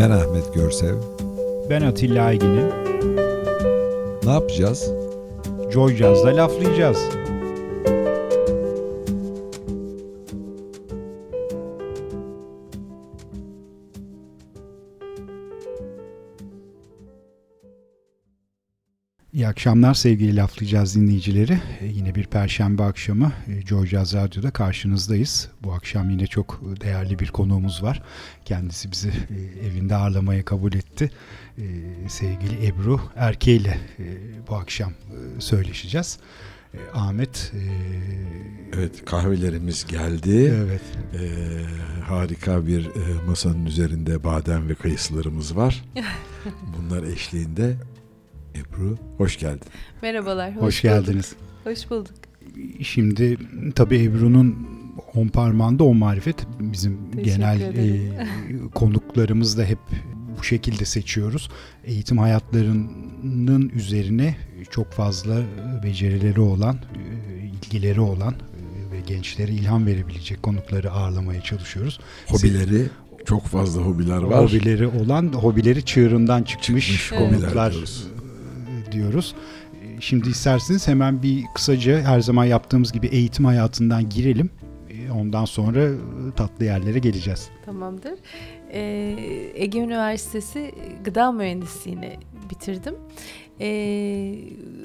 Ben Ahmet Görsev. Ben Atilla Aygin'im. Ne yapacağız? Joy Jazz'da laflayacağız. Akşamlar sevgili laflayacağız dinleyicileri. Ee, yine bir perşembe akşamı e, Joy Jazz Radyo'da karşınızdayız. Bu akşam yine çok değerli bir konuğumuz var. Kendisi bizi e, evinde ağırlamaya kabul etti. E, sevgili Ebru Erke ile bu akşam söyleşeceğiz. Ahmet. evet kahvelerimiz geldi. Evet. E, harika bir e, masanın üzerinde badem ve kayısılarımız var. Bunlar eşliğinde Ebru hoş geldin. Merhabalar. Hoş, hoş geldiniz. Hoş bulduk. Şimdi tabii Ebru'nun on parmağında on marifet bizim Teşekkür genel e, konuklarımız da hep bu şekilde seçiyoruz. Eğitim hayatlarının üzerine çok fazla becerileri olan, e, ilgileri olan e, ve gençlere ilham verebilecek konukları ağırlamaya çalışıyoruz. Hobileri çok fazla hobiler var. Hobileri olan, hobileri çığırından çıkmış, çıkmış konuklar diyoruz. Ee, şimdi isterseniz hemen bir kısaca her zaman yaptığımız gibi eğitim hayatından girelim. Ee, ondan sonra e, tatlı yerlere geleceğiz. Tamamdır. Ee, Ege Üniversitesi Gıda Mühendisliğini bitirdim.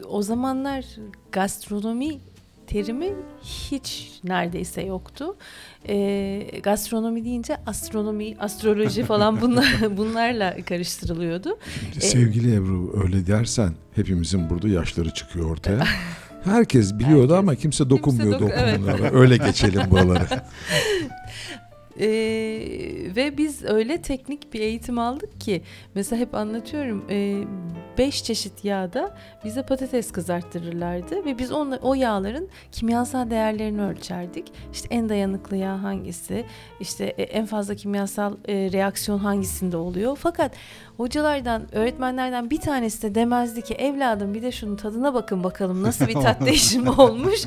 o zamanlar gastronomi terimi hiç neredeyse yoktu. E, gastronomi deyince astronomi, astroloji falan bunlar bunlarla karıştırılıyordu. Şimdi, sevgili Ebru öyle dersen hepimizin burada yaşları çıkıyor ortaya. Herkes biliyordu Herkes. ama kimse dokunmuyordu kimse dok- o konulara. Evet. Öyle geçelim buraları. Ee, ve biz öyle teknik bir eğitim aldık ki mesela hep anlatıyorum e, beş çeşit yağda bize patates kızarttırırlardı ve biz onla, o yağların kimyasal değerlerini ölçerdik. İşte en dayanıklı yağ hangisi, işte e, en fazla kimyasal e, reaksiyon hangisinde oluyor. Fakat hocalardan, öğretmenlerden bir tanesi de demezdi ki evladım bir de şunun tadına bakın bakalım nasıl bir tat değişimi olmuş.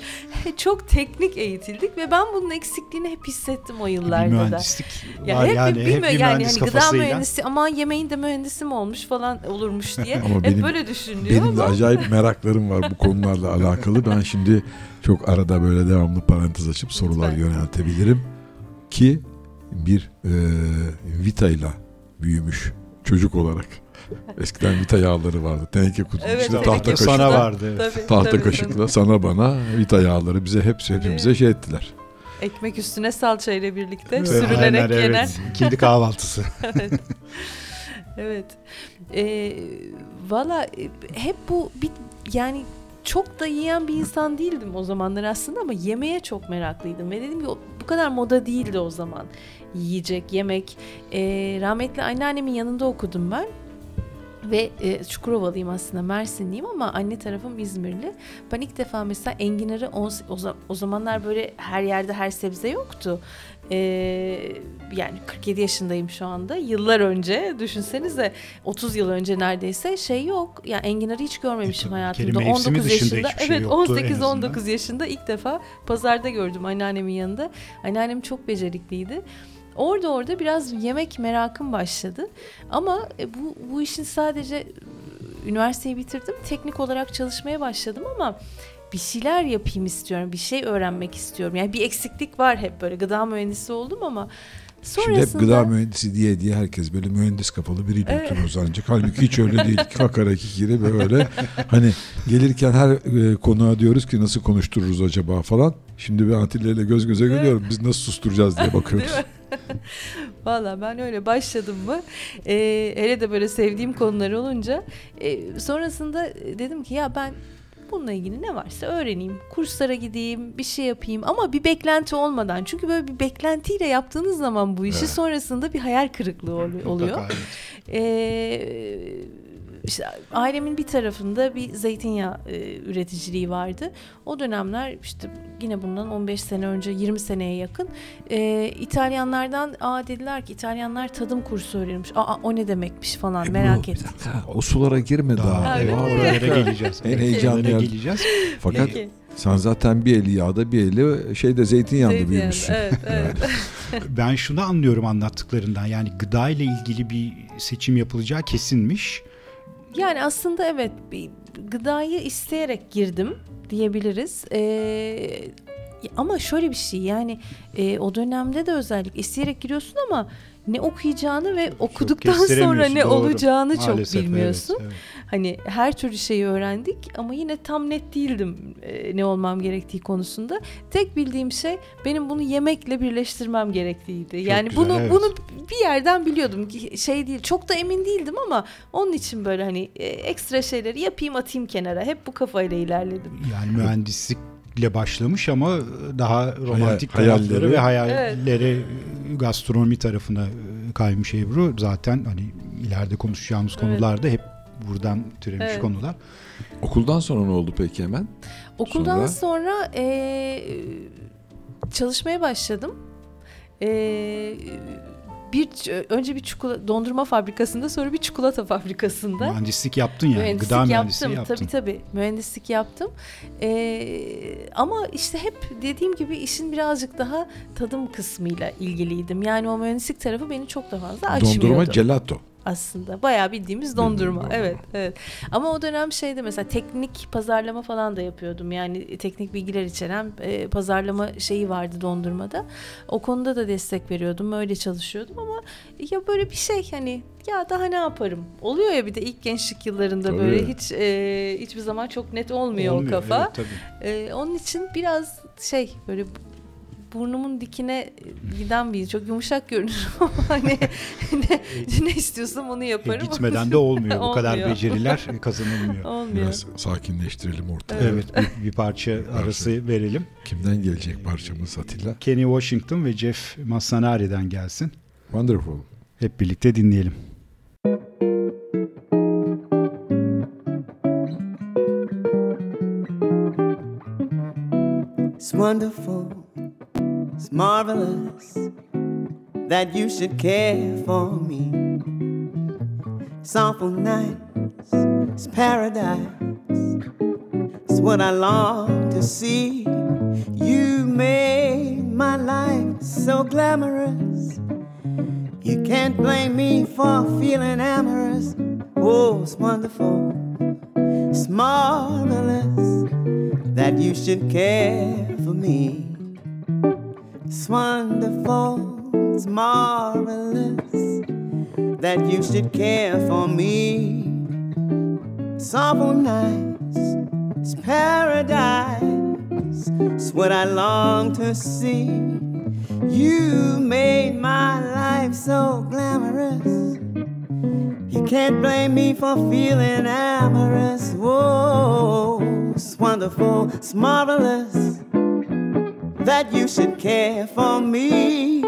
Çok teknik eğitildik ve ben bunun eksikliğini hep hissettim o yıllarda bir mühendislik da. Ya hep, yani, hep, hep yani hani gıda mühendisi ama yemeğin de mühendisi mi olmuş falan olurmuş diye ama hep benim, böyle düşünülüyor Benim ama. de acayip meraklarım var bu konularla alakalı. Ben şimdi çok arada böyle devamlı parantez açıp sorular Lütfen. yöneltebilirim ki bir e, Vita ile büyümüş çocuk olarak. Eskiden vita yağları vardı. Teneke kutunun evet, içinde tahta kaşıkla. Sana vardı. Tabii, tahta tabii, kaşıkla tabii. sana bana vita yağları bize hepsi hepimize şey ettiler. Ekmek üstüne salça ile birlikte evet, sürülerek aynen, yenen. Evet. İkindi kahvaltısı. evet. Evet. Ee, Valla e, hep bu bir yani çok da yiyen bir insan değildim o zamanlar aslında ama yemeğe çok meraklıydım ve dedim ki bu kadar moda değildi o zaman yiyecek, yemek. E, rahmetli anneannemin yanında okudum ben. Ve e, Çukurovalıyım aslında Mersinliyim ama anne tarafım İzmirli. Ben ilk defa mesela enginarı on, o, o zamanlar böyle her yerde her sebze yoktu. Ee, yani 47 yaşındayım şu anda. Yıllar önce düşünsenize 30 yıl önce neredeyse şey yok. Yani enginarı hiç görmemişim hayatımda. 19 yaşında. Şey evet 18 19 yaşında ilk defa pazarda gördüm anneannemin yanında. Anneannem çok becerikliydi. Orada orada biraz yemek merakım başladı. Ama e, bu bu işin sadece e, üniversiteyi bitirdim. Teknik olarak çalışmaya başladım ama bir şeyler yapayım istiyorum. Bir şey öğrenmek istiyorum. Yani bir eksiklik var hep böyle. Gıda mühendisi oldum ama Sonrasında... Şimdi hep gıda mühendisi diye diye herkes böyle mühendis kafalı biriyle evet. oturuyor ancak. Halbuki hiç öyle değil. Kakara kikiri böyle. Hani gelirken her e, konuğa diyoruz ki nasıl konuştururuz acaba falan. Şimdi ben Atilla ile göz göze geliyorum. Biz nasıl susturacağız diye bakıyoruz. Valla ben öyle başladım mı e, hele de böyle sevdiğim konular olunca e, sonrasında dedim ki ya ben bununla ilgili ne varsa öğreneyim. Kurslara gideyim, bir şey yapayım ama bir beklenti olmadan. Çünkü böyle bir beklentiyle yaptığınız zaman bu işi evet. sonrasında bir hayal kırıklığı oluyor. Mutlaka, evet. Ee, işte ailemin bir tarafında bir zeytinyağı e, üreticiliği vardı. O dönemler işte yine bundan 15 sene önce 20 seneye yakın e, İtalyanlardan aa dediler ki İtalyanlar tadım kursu öğrenmiş. Aa o ne demekmiş falan e, merak ettim. O sulara girme daha. daha. Evet. Oralara geleceğiz. en heyecanlı geleceğiz. Fakat Peki. sen zaten bir eli yağda bir eli şeyde zeytinyağında Zeytinyağı, büyümüşsün. Evet, evet. Ben şunu anlıyorum anlattıklarından. Yani gıda ile ilgili bir seçim yapılacağı kesinmiş. Yani aslında evet gıdayı isteyerek girdim diyebiliriz. Ee, ama şöyle bir şey yani e, o dönemde de özellikle isteyerek giriyorsun ama ne okuyacağını ve okuduktan sonra ne doğru. olacağını Maalesef, çok bilmiyorsun. Evet, evet. Hani her türlü şeyi öğrendik ama yine tam net değildim e, ne olmam gerektiği konusunda. Tek bildiğim şey benim bunu yemekle birleştirmem gerektiğiydi. Çok yani güzel, bunu evet. bunu bir yerden biliyordum. Şey değil. Çok da emin değildim ama onun için böyle hani e, ekstra şeyleri yapayım atayım kenara. Hep bu kafayla ilerledim. Yani mühendislik ile başlamış ama daha romantik Hayal, tarafları ve hayalleri evet. gastronomi tarafına e, kaymış Ebru. Zaten hani ileride konuşacağımız evet. konularda hep buradan türemiş evet. konular. Okuldan sonra ne oldu peki hemen? Okuldan sonra, sonra e, çalışmaya başladım. E, bir önce bir çikolata dondurma fabrikasında sonra bir çikolata fabrikasında. Mühendislik yaptın yani. Mühendislik Gıda mühendisliği yaptım. Tabii tabii. Mühendislik yaptım. Ee, ama işte hep dediğim gibi işin birazcık daha tadım kısmıyla ilgiliydim. Yani o mühendislik tarafı beni çok da fazla açmıyordu. Dondurma gelato aslında. Bayağı bildiğimiz dondurma. Bilmiyorum. Evet, evet. Ama o dönem şeyde mesela teknik pazarlama falan da yapıyordum. Yani teknik bilgiler içeren e, pazarlama şeyi vardı dondurmada. O konuda da destek veriyordum. Öyle çalışıyordum ama ya böyle bir şey hani ya daha ne yaparım? Oluyor ya bir de ilk gençlik yıllarında tabii. böyle hiç e, hiçbir zaman çok net olmuyor, olmuyor o kafa. Evet, tabii. E, onun için biraz şey böyle burnumun dikine giden bir çok yumuşak görünür ama hani ne, ne istiyorsam onu yaparım. E, gitmeden de olmuyor. olmuyor. O kadar beceriler kazanılmıyor. Olmuyor. Biraz sakinleştirelim ortamı. Evet, evet bir, bir parça arası verelim. Kimden gelecek parçamız Atilla? Kenny Washington ve Jeff Massanari'den gelsin. Wonderful. Hep birlikte dinleyelim. It's wonderful It's marvelous that you should care for me. Awful nice, it's paradise. It's what I long to see. You made my life so glamorous. You can't blame me for feeling amorous. Oh, it's wonderful, it's marvelous that you should care for me. It's wonderful, it's marvelous that you should care for me. It's awful nice, it's paradise, it's what I long to see. You made my life so glamorous. You can't blame me for feeling amorous. Whoa, it's wonderful, it's marvelous that you should care for me.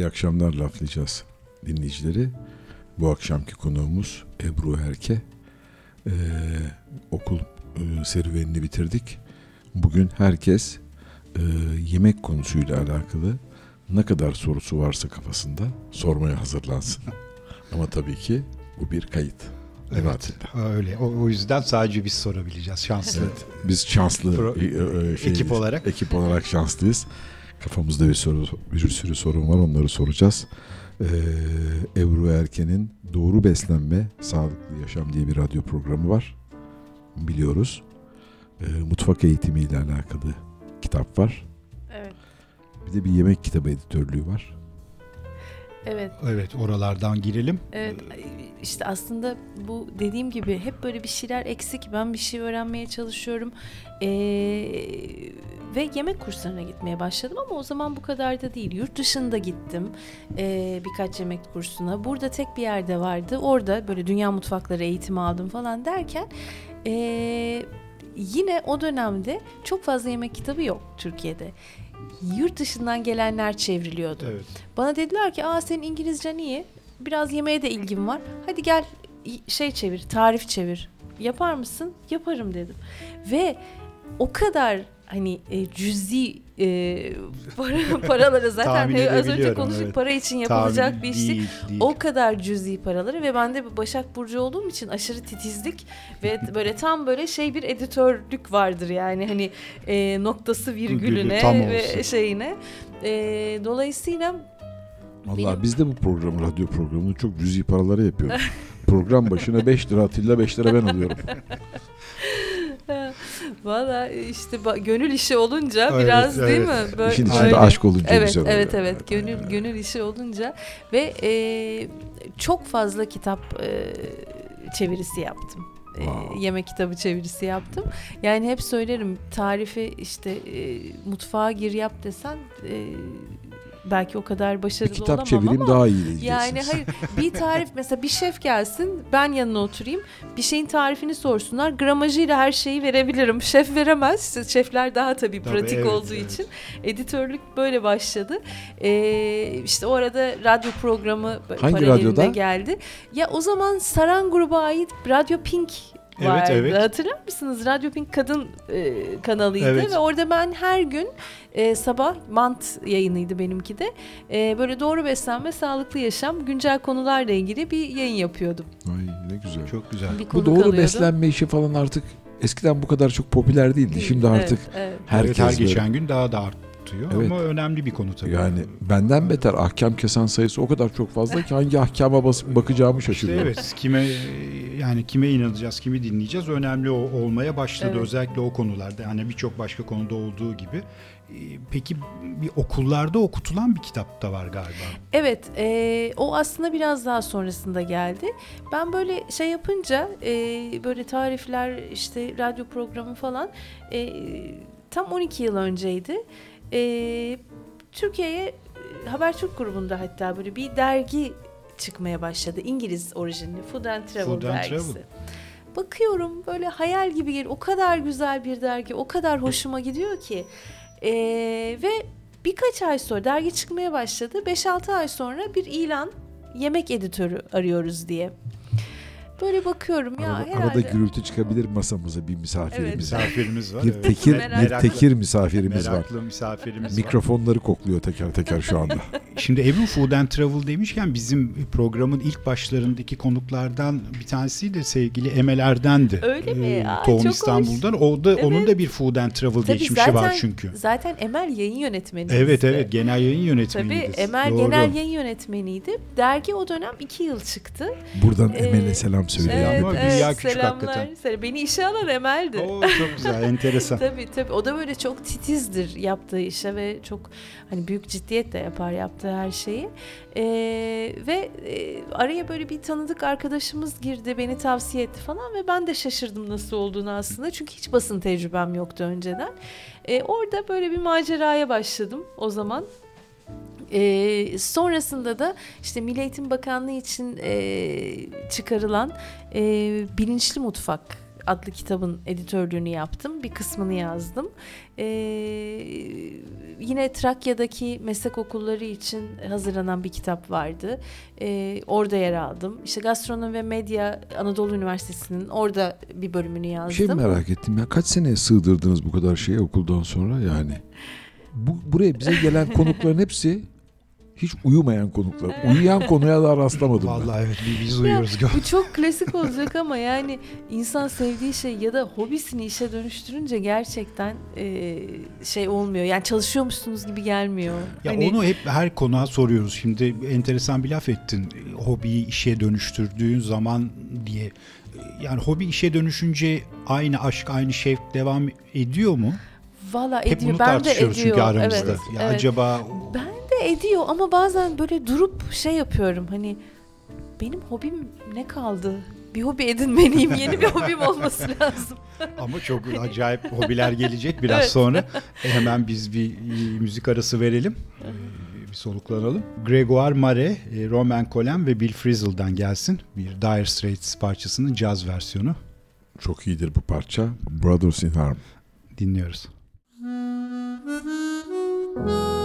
İyi akşamlar laflayacağız dinleyicileri. Bu akşamki konuğumuz Ebru Erke. Ee, okul e, serüvenini bitirdik. Bugün herkes e, yemek konusuyla alakalı ne kadar sorusu varsa kafasında sormaya hazırlansın. Ama tabii ki bu bir kayıt. Evet, öyle. O, o yüzden sadece biz sorabileceğiz. Şanslı. Evet, biz şanslı Pro, e, e, şey, ekip olarak. Ekip olarak şanslıyız. Kafamızda bir soru, bir sürü sorun var. Onları soracağız. Ee, Ebru Erken'in Doğru Beslenme, Sağlıklı Yaşam diye bir radyo programı var. Biliyoruz. Ee, mutfak eğitimiyle alakalı kitap var. Evet. Bir de bir yemek kitabı editörlüğü var. Evet. Evet oralardan girelim. Evet işte aslında bu dediğim gibi hep böyle bir şeyler eksik. Ben bir şey öğrenmeye çalışıyorum. Ee, ve yemek kurslarına gitmeye başladım ama o zaman bu kadar da değil. Yurt dışında gittim ee, birkaç yemek kursuna. Burada tek bir yerde vardı. Orada böyle dünya mutfakları eğitimi aldım falan derken... Ee, yine o dönemde çok fazla yemek kitabı yok Türkiye'de yurt dışından gelenler çevriliyordu. Evet. Bana dediler ki aa senin İngilizcen iyi. Biraz yemeğe de ilgim var. Hadi gel şey çevir, tarif çevir. Yapar mısın? Yaparım dedim. Ve o kadar hani e, cüzi e, para, paraları zaten he, az önce konuştuk evet. para için yapılacak Tahmin bir işti. Değil, değil. O kadar cüzi paraları ve ben de Başak Burcu olduğum için aşırı titizlik ve böyle tam böyle şey bir editörlük vardır yani hani e, noktası virgülüne ve şeyine. E, dolayısıyla Valla benim... biz de bu programı, radyo programını çok cüzi paralara yapıyoruz. Program başına 5 lira Atilla 5 lira ben alıyorum. Valla işte gönül işi olunca evet, biraz evet. değil mi? Böyle, İşin içinde aşk olunca evet, güzel oluyor. Evet evet gönül gönül işi olunca ve e, çok fazla kitap e, çevirisi yaptım. Wow. E, yemek kitabı çevirisi yaptım. Yani hep söylerim tarifi işte e, mutfağa gir yap desen e, belki o kadar başarılı bir kitap olamam çevireyim ama daha iyi diyeceksiniz. Yani hayır bir tarif mesela bir şef gelsin ben yanına oturayım bir şeyin tarifini sorsunlar gramajıyla her şeyi verebilirim. Şef veremez. Şefler daha tabii, tabii pratik evet, olduğu evet. için editörlük böyle başladı. Ee, işte o arada radyo programı Hangi radyoda geldi. Ya o zaman Saran gruba ait Radyo Pink vardı. Evet, evet. Hatırlar mısınız? Radyo Pink kadın e, kanalıydı evet. ve orada ben her gün e, sabah mant yayınıydı benimki de. E, böyle doğru beslenme, sağlıklı yaşam, güncel konularla ilgili bir yayın yapıyordum. Ay ne güzel. Çok güzel. Bir bu doğru kalıyordu. beslenme işi falan artık eskiden bu kadar çok popüler değildi. Değil. Şimdi artık evet, evet. herkes evet, her geçen gün daha da arttı artıyor evet. ama önemli bir konu tabii. Yani benden beter ahkam kesen sayısı o kadar çok fazla ki hangi ahkama basıp bakacağımı şaşırıyorum. İşte evet kime yani kime inanacağız, kimi dinleyeceğiz önemli olmaya başladı evet. özellikle o konularda. Yani birçok başka konuda olduğu gibi. Ee, peki bir okullarda okutulan bir kitap da var galiba. Evet, e, o aslında biraz daha sonrasında geldi. Ben böyle şey yapınca, e, böyle tarifler, işte radyo programı falan, e, tam 12 yıl önceydi e, Türkiye'ye e, Habertürk grubunda hatta böyle bir dergi çıkmaya başladı. İngiliz orijinli Food and Travel Food dergisi. And Travel. Bakıyorum böyle hayal gibi geliyor. O kadar güzel bir dergi, o kadar hoşuma gidiyor ki. Ee, ve birkaç ay sonra dergi çıkmaya başladı. 5-6 ay sonra bir ilan yemek editörü arıyoruz diye. Böyle bakıyorum ya arada, herhalde. Arada gürültü çıkabilir masamıza bir misafirimiz evet. Misafirimiz var. Bir evet. tekir, bir tekir misafirimiz meraklı var. misafirimiz Mikrofonları var. kokluyor teker teker şu anda. Şimdi Ebru Food and Travel demişken bizim programın ilk başlarındaki konuklardan bir tanesi de sevgili Emel Erden'di. Öyle mi? Ee, Aa, Tohum İstanbul'dan. O da, evet. Onun da bir Food and Travel Tabii geçmişi zaten, var çünkü. Zaten Emel yayın yönetmeniydi. Evet evet genel yayın yönetmeniydi. Tabii Emel Doğru. genel yayın yönetmeniydi. Dergi o dönem iki yıl çıktı. Buradan ee, Emel'e selam söyle. Evet, evet, Hülya Küçük selamlar. hakikaten. Beni işe alan Emel'di. Oo, çok güzel, enteresan. tabii tabii. O da böyle çok titizdir yaptığı işe ve çok hani büyük ciddiyetle yapar yaptığı her şeyi. Ee, ve e, araya böyle bir tanıdık arkadaşımız girdi, beni tavsiye etti falan ve ben de şaşırdım nasıl olduğunu aslında. Çünkü hiç basın tecrübem yoktu önceden. Ee, orada böyle bir maceraya başladım o zaman. E, sonrasında da işte Milli Eğitim Bakanlığı için e, çıkarılan e, Bilinçli Mutfak adlı kitabın editörlüğünü yaptım. Bir kısmını yazdım. Ee, yine Trakya'daki meslek okulları için hazırlanan bir kitap vardı. E, orada yer aldım. İşte gastronomi ve medya Anadolu Üniversitesi'nin orada bir bölümünü yazdım. Bir şey merak ettim ya kaç seneye sığdırdınız bu kadar şeyi okuldan sonra yani? Bu, buraya bize gelen konukların hepsi hiç uyumayan konuklar. Uyuyan konuya da rastlamadım Vallahi ben. evet biz uyuyoruz. bu çok klasik olacak ama yani insan sevdiği şey ya da hobisini işe dönüştürünce gerçekten e, şey olmuyor. Yani çalışıyormuşsunuz gibi gelmiyor. Ya Hani- onu hep her konuğa soruyoruz. Şimdi enteresan bir laf ettin. Hobiyi işe dönüştürdüğün zaman diye. Yani hobi işe dönüşünce aynı aşk, aynı şevk devam ediyor mu? Valla Hep ediyor. bunu ben de tartışıyoruz ediyor. çünkü aramızda. Evet, ya evet. acaba Ben de ediyor ama bazen böyle durup şey yapıyorum hani benim hobim ne kaldı? Bir hobi edinmeliyim. Yeni bir hobim olması lazım. ama çok acayip hobiler gelecek biraz Evet. sonra. E, hemen biz bir e, müzik arası verelim. E, bir soluklanalım. Gregoire Mare, e, Roman Colen ve Bill Frisell'dan gelsin. Bir Dire Straits parçasının caz versiyonu Çok iyidir bu parça. Brothers in Arms. dinliyoruz. you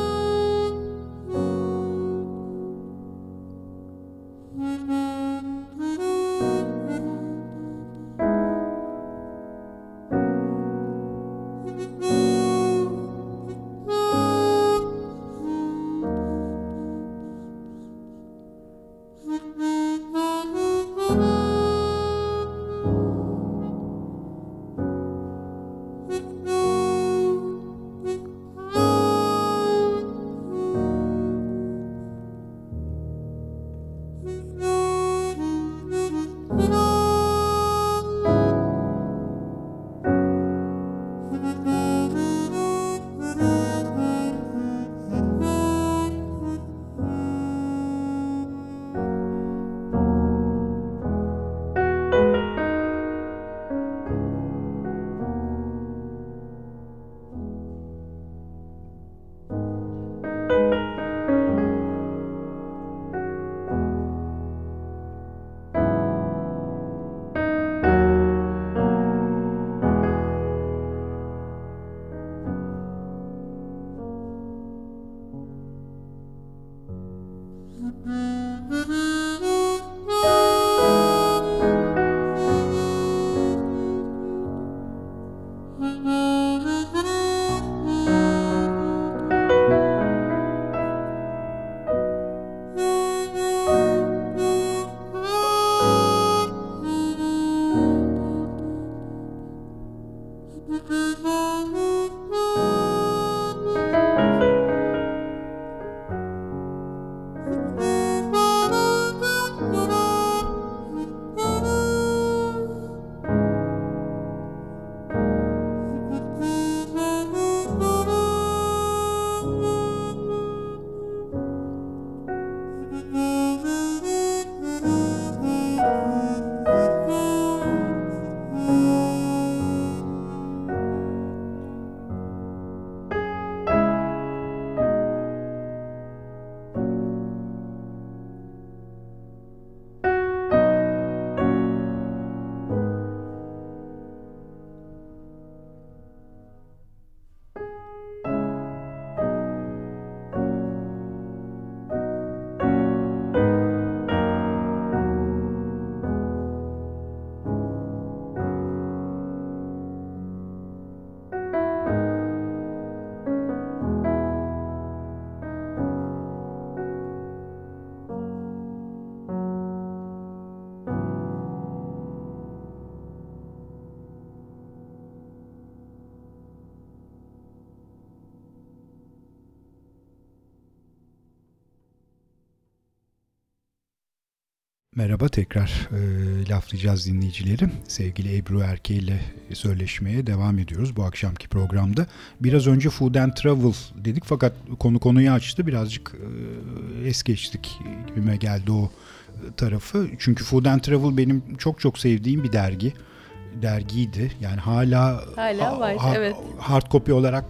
Merhaba tekrar e, laflayacağız dinleyicileri. Sevgili Ebru Erke ile söyleşmeye devam ediyoruz bu akşamki programda. Biraz önce Food and Travel dedik fakat konu konuyu açtı. Birazcık e, es geçtik gibime geldi o tarafı. Çünkü Food and Travel benim çok çok sevdiğim bir dergi. Dergiydi. Yani hala Hala var, evet. hard copy olarak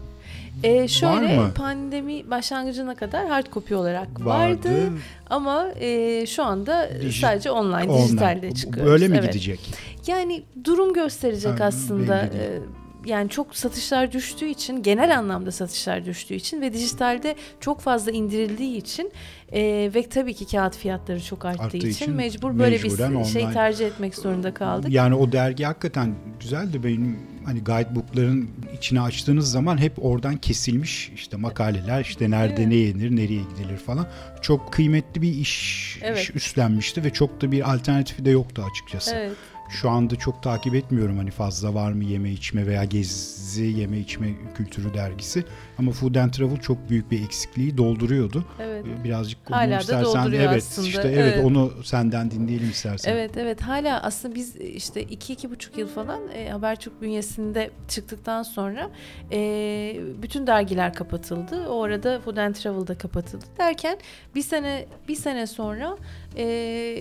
Ee, şöyle Var mı? pandemi başlangıcına kadar hard copy olarak vardı. vardı, ama e, şu anda Dij- sadece online, Online. dijitalde çıkıyoruz. Böyle mi Evet. gidecek? Yani durum gösterecek Ha, aslında. belli değil. Yani çok satışlar düştüğü için genel anlamda satışlar düştüğü için ve dijitalde çok fazla indirildiği için e, ve tabii ki kağıt fiyatları çok arttığı, Arttığı için, için mecbur böyle bir şey online. tercih etmek zorunda kaldık. Yani o dergi hakikaten güzeldi. Benim hani guidebookların içine açtığınız zaman hep oradan kesilmiş işte makaleler işte nerede Evet. ne yenir, nereye gidilir falan. Çok kıymetli bir iş, Evet. iş üstlenmişti ve çok da bir alternatifi de yoktu açıkçası. Evet. Şu anda çok takip etmiyorum hani fazla var mı yeme içme veya gezi yeme içme kültürü dergisi. Ama Food and Travel çok büyük bir eksikliği dolduruyordu. Evet. Birazcık onu Hala da istersen evet aslında, işte evet, evet. onu senden dinleyelim istersen. Evet evet hala aslında biz işte iki iki buçuk yıl falan e, Habertürk bünyesinde çıktıktan sonra e, bütün dergiler kapatıldı. O arada Food and Travel'da kapatıldı derken bir sene bir sene sonra e,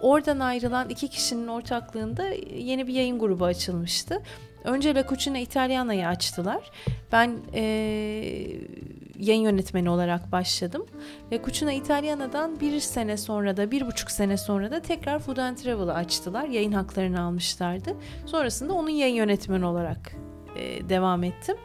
oradan ayrılan iki kişinin ortaklığında yeni bir yayın grubu açılmıştı. Önce La Cucina Italiana'yı açtılar. Ben e, yayın yönetmeni olarak başladım. Ve Cucina Italiana'dan bir sene sonra da bir buçuk sene sonra da tekrar Food and Travel'ı açtılar. Yayın haklarını almışlardı. Sonrasında onun yayın yönetmeni olarak e, devam ettim.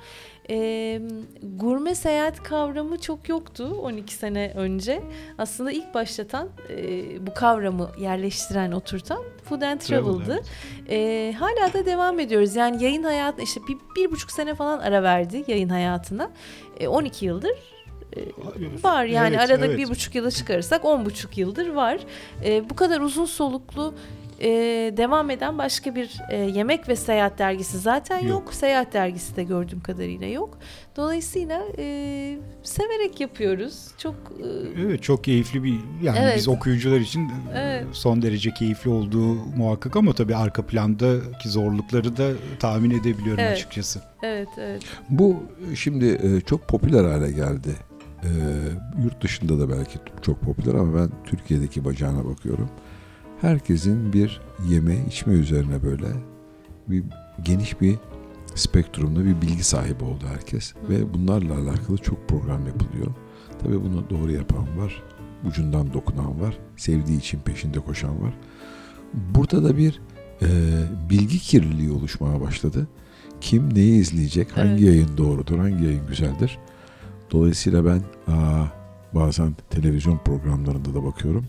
E, gurme seyahat kavramı çok yoktu 12 sene önce. Aslında ilk başlatan e, bu kavramı yerleştiren, oturtan Food and Travel, Travel'dı. evet. E, hala da devam ediyoruz. Yani yayın hayatı işte bir, bir buçuk sene falan ara verdi yayın hayatına. E, 12 yıldır var yani Evet, arada evet. bir buçuk yıla çıkarırsak on buçuk yıldır var. E, bu kadar uzun soluklu e, devam eden başka bir e, yemek ve seyahat dergisi zaten yok. Yok. Seyahat dergisi de gördüğüm kadarıyla yok. Dolayısıyla e, severek yapıyoruz. Çok e, Evet çok keyifli bir yani Evet. biz okuyucular için e, Evet. son derece keyifli olduğu muhakkak ama tabii arka plandaki zorlukları da tahmin edebiliyorum Evet. açıkçası. evet evet Bu şimdi e, çok popüler hale geldi. E, yurt dışında da belki çok popüler ama ben Türkiye'deki bacağına bakıyorum. Herkesin bir yeme içme üzerine böyle bir geniş bir spektrumda bir bilgi sahibi oldu herkes. Ve bunlarla alakalı çok program yapılıyor. Tabii bunu doğru yapan var. Ucundan dokunan var. Sevdiği için peşinde koşan var. Burada da bir e, bilgi kirliliği oluşmaya başladı. Kim neyi izleyecek, hangi Evet. yayın doğrudur, hangi yayın güzeldir. Dolayısıyla ben aa, bazen televizyon programlarında da bakıyorum.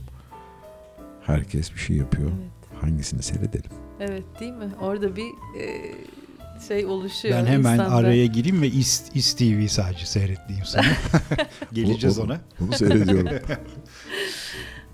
Herkes bir şey yapıyor. evet Hangisini seyredelim? evet değil mi? Orada bir e, şey oluşuyor. Ben hemen insanda. araya gireyim ve İS, İS TV sadece seyretleyeyim sana. Geleceğiz O- o- ona. Onu seyrediyorum.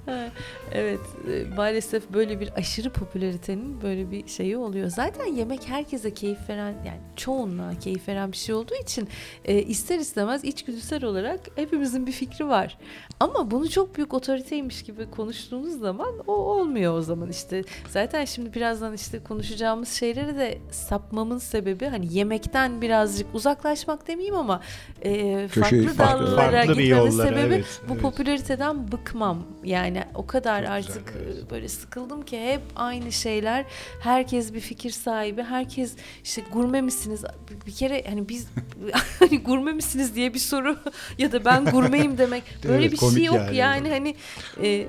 Evet e, maalesef böyle bir aşırı popülaritenin böyle bir şeyi oluyor. Zaten yemek herkese keyif veren yani çoğunluğa keyif veren bir şey olduğu için e, ister istemez içgüdüsel olarak hepimizin bir fikri var. Ama bunu çok büyük otoriteymiş gibi konuştuğunuz zaman o olmuyor o zaman işte. Zaten şimdi birazdan işte konuşacağımız şeylere de sapmamın sebebi hani yemekten birazcık uzaklaşmak demeyeyim ama e, Köşeyi farklı farklı- dallara farklı bir gitmemin yollara, sebebi evet, bu evet. popülariteden bıkmam. Yani o kadar Çok artık güzel, evet. e, böyle sıkıldım ki hep aynı şeyler. Herkes bir fikir sahibi. Herkes işte gurme misiniz? Bir- kere hani biz hani gurme misiniz diye bir soru ya da ben gurmeyim demek böyle Evet, bir şey yok yani. yani, hani e,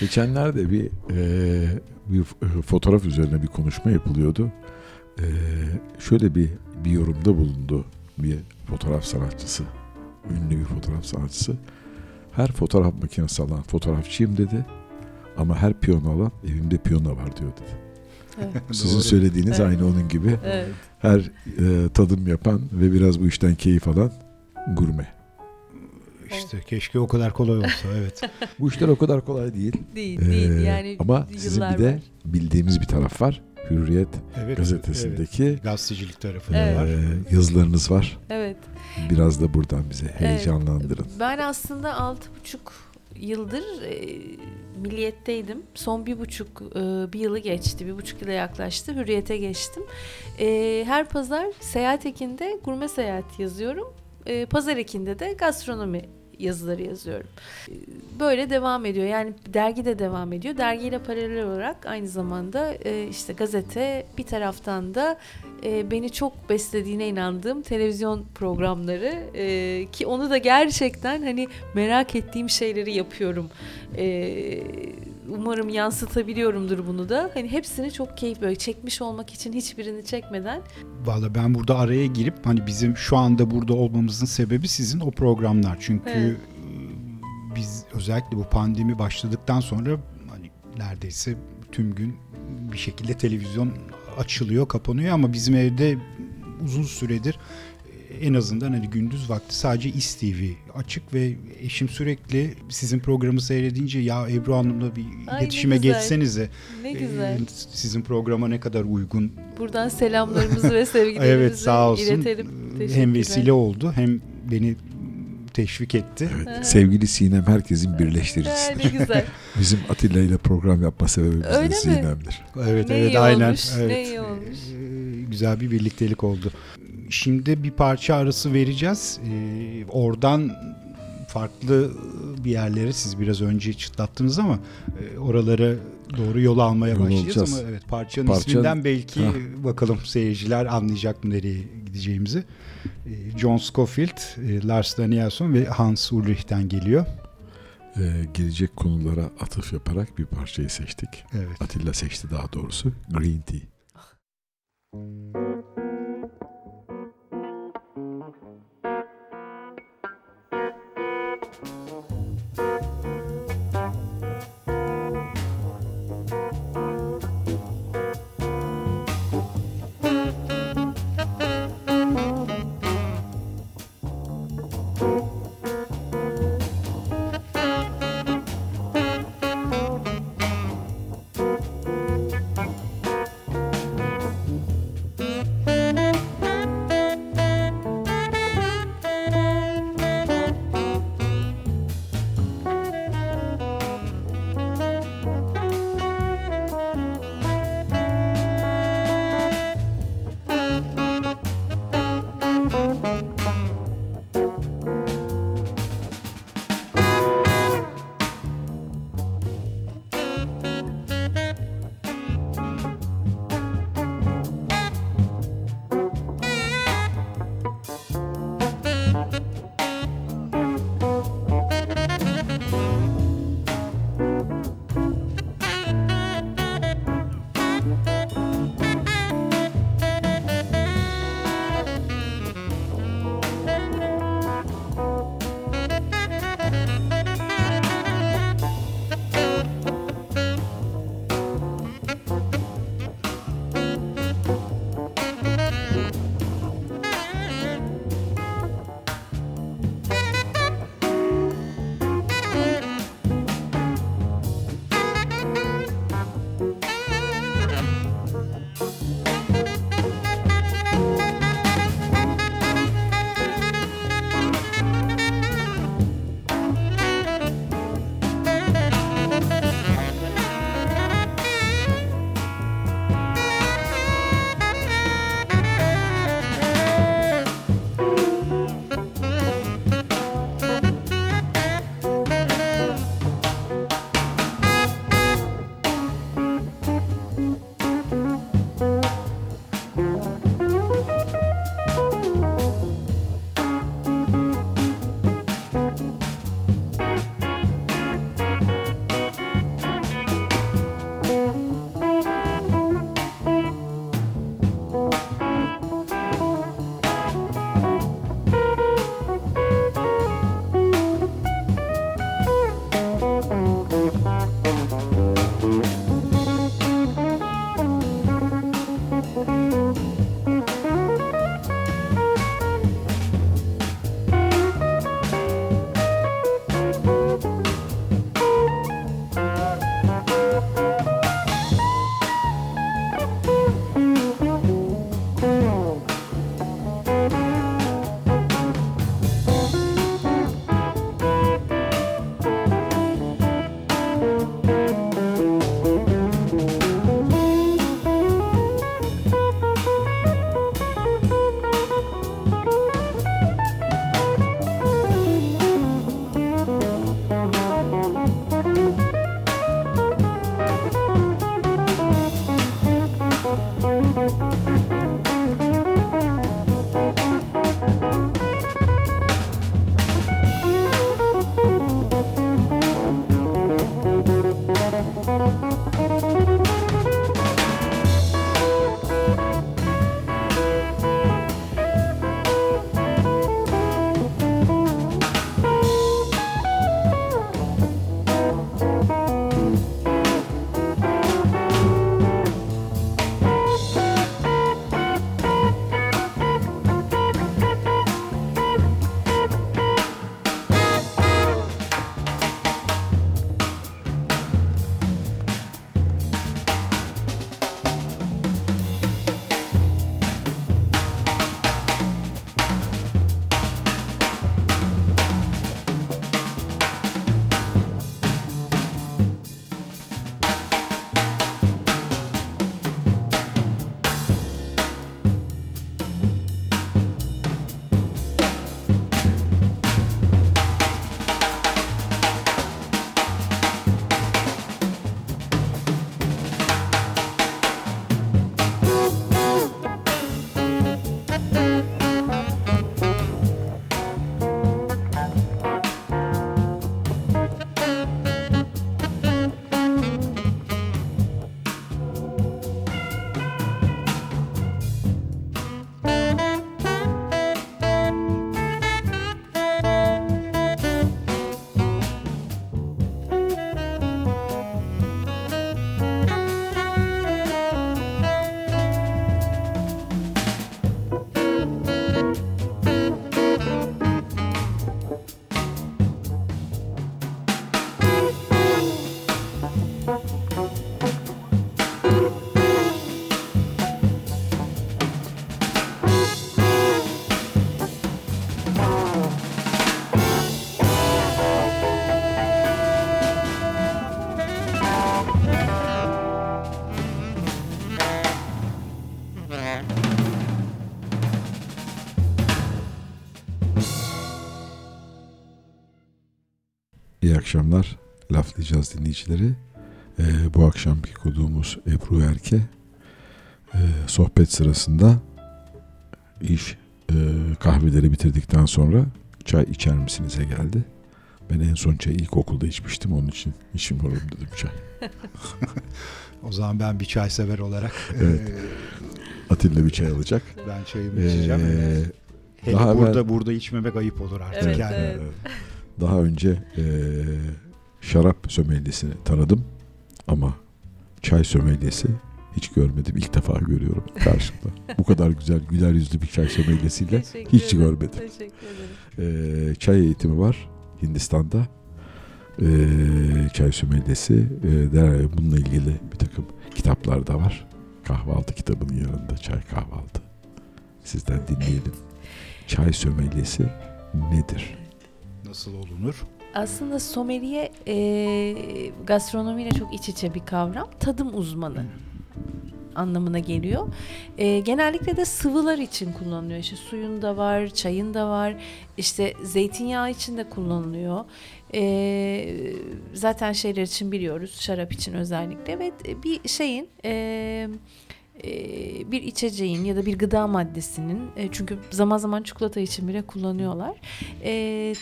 Geçenlerde bir e, bir f- fotoğraf üzerine bir konuşma yapılıyordu. E, şöyle bir bir yorumda bulundu bir fotoğraf sanatçısı, ünlü bir fotoğraf sanatçısı. Her fotoğraf makinesi alan fotoğrafçıyım dedi. Ama her piyano alan evimde piyano var diyor dedi. evet, Sizin Doğru. söylediğiniz Evet. aynı onun gibi. evet. Her e, tadım yapan ve biraz bu işten keyif alan gurme. İşte keşke o kadar kolay olsa evet. Bu işler o kadar kolay değil. değil değil Ee, yani ama sizin bir de var. bildiğimiz bir taraf var. Hürriyet evet gazetesindeki evet. gazetecilik tarafı Evet. var. e, yazılarınız var. Evet. Biraz da buradan bize heyecanlandırın. Ben aslında altı buçuk yıldır e, milliyetteydim. Son bir buçuk e, bir yılı geçti. Bir buçuk yıla yaklaştı. Hürriyete geçtim. E, her pazar Seyahat Ekin'de gurme seyahat yazıyorum. E, pazar Ekin'de de gastronomi yazıları yazıyorum. Böyle devam ediyor. Yani dergi de devam ediyor. Dergiyle paralel olarak aynı zamanda e, işte gazete bir taraftan da e, beni çok beslediğine inandığım televizyon programları e, ki onu da gerçekten hani merak ettiğim şeyleri yapıyorum. E, umarım yansıtabiliyorumdur bunu da. Hani hepsini çok keyif böyle çekmiş olmak için hiçbirini çekmeden. Valla ben burada araya girip hani bizim şu anda burada olmamızın sebebi sizin o programlar. Çünkü evet. biz özellikle bu pandemi başladıktan sonra hani neredeyse tüm gün bir şekilde televizyon açılıyor, kapanıyor ama bizim evde uzun süredir en azından hani gündüz vakti sadece İSTV açık ve eşim sürekli sizin programı seyredince ya Ebru Hanım'la bir Ay, iletişime geçsenize. Ne güzel. Ee, sizin programa ne kadar uygun. Buradan selamlarımızı ve sevgilerimizi evet, sağ olsun. iletelim. Hem vesile oldu hem beni teşvik etti. Evet, sevgili Sinem herkesin birleştiricisi. ne güzel. Bizim Atilla ile program yapma sebebimiz Öyle de Sinem'dir. Evet ne evet iyi aynen. Olmuş, evet. Ne iyi olmuş. Ee, güzel bir birliktelik oldu. Şimdi bir parça arası vereceğiz. Ee, oradan farklı bir yerlere siz biraz önce çıtlattınız ama e, oralara doğru yol almaya yol başlayacağız olacağız. ama evet parçanın Parça... isminden belki ha. bakalım seyirciler anlayacak mı nereye gideceğimizi. E, John Scofield, e, Lars Danielsson ve Hans Ulrich'ten geliyor. Ee, gelecek konulara atıf yaparak bir parçayı seçtik. Evet. Atilla seçti daha doğrusu. Green Tea. Akşamlar laflayacağız dinleyicileri. Ee, bu akşamki konuğumuz Ebru Erke. Ee, sohbet sırasında iş e, kahveleri bitirdikten sonra çay içer misiniz'e geldi. Ben en son çayı ilkokulda içmiştim onun için işim var dedim çay. o zaman ben bir çay sever olarak Evet. Atilla bir çay alacak. ben çayımı içeceğim. Ee, Hele daha burada evvel- burada içmemek ayıp olur artık Evet, yani. evet. Daha önce e, şarap sömeldesini tanıdım ama çay sömeldesi hiç görmedim. İlk defa görüyorum karşımda. Bu kadar güzel güler yüzlü bir çay sömeldesiyle Teşekkür hiç ederim. görmedim. Teşekkür ederim. E, çay eğitimi var Hindistan'da. E, çay sömeldesi. E, bununla ilgili bir takım kitaplar da var. Kahvaltı kitabının yanında çay kahvaltı. Sizden dinleyelim. Çay sömeldesi nedir? Nasıl olunur? Aslında sommelier e, gastronomiyle çok iç içe bir kavram. Tadım uzmanı anlamına geliyor. E, genellikle de sıvılar için kullanılıyor. İşte suyun da var, çayın da var. İşte zeytinyağı için de kullanılıyor. E, zaten şeyler için biliyoruz, şarap için özellikle ve bir şeyin e, bir içeceğin ya da bir gıda maddesinin çünkü zaman zaman çikolata için bile kullanıyorlar.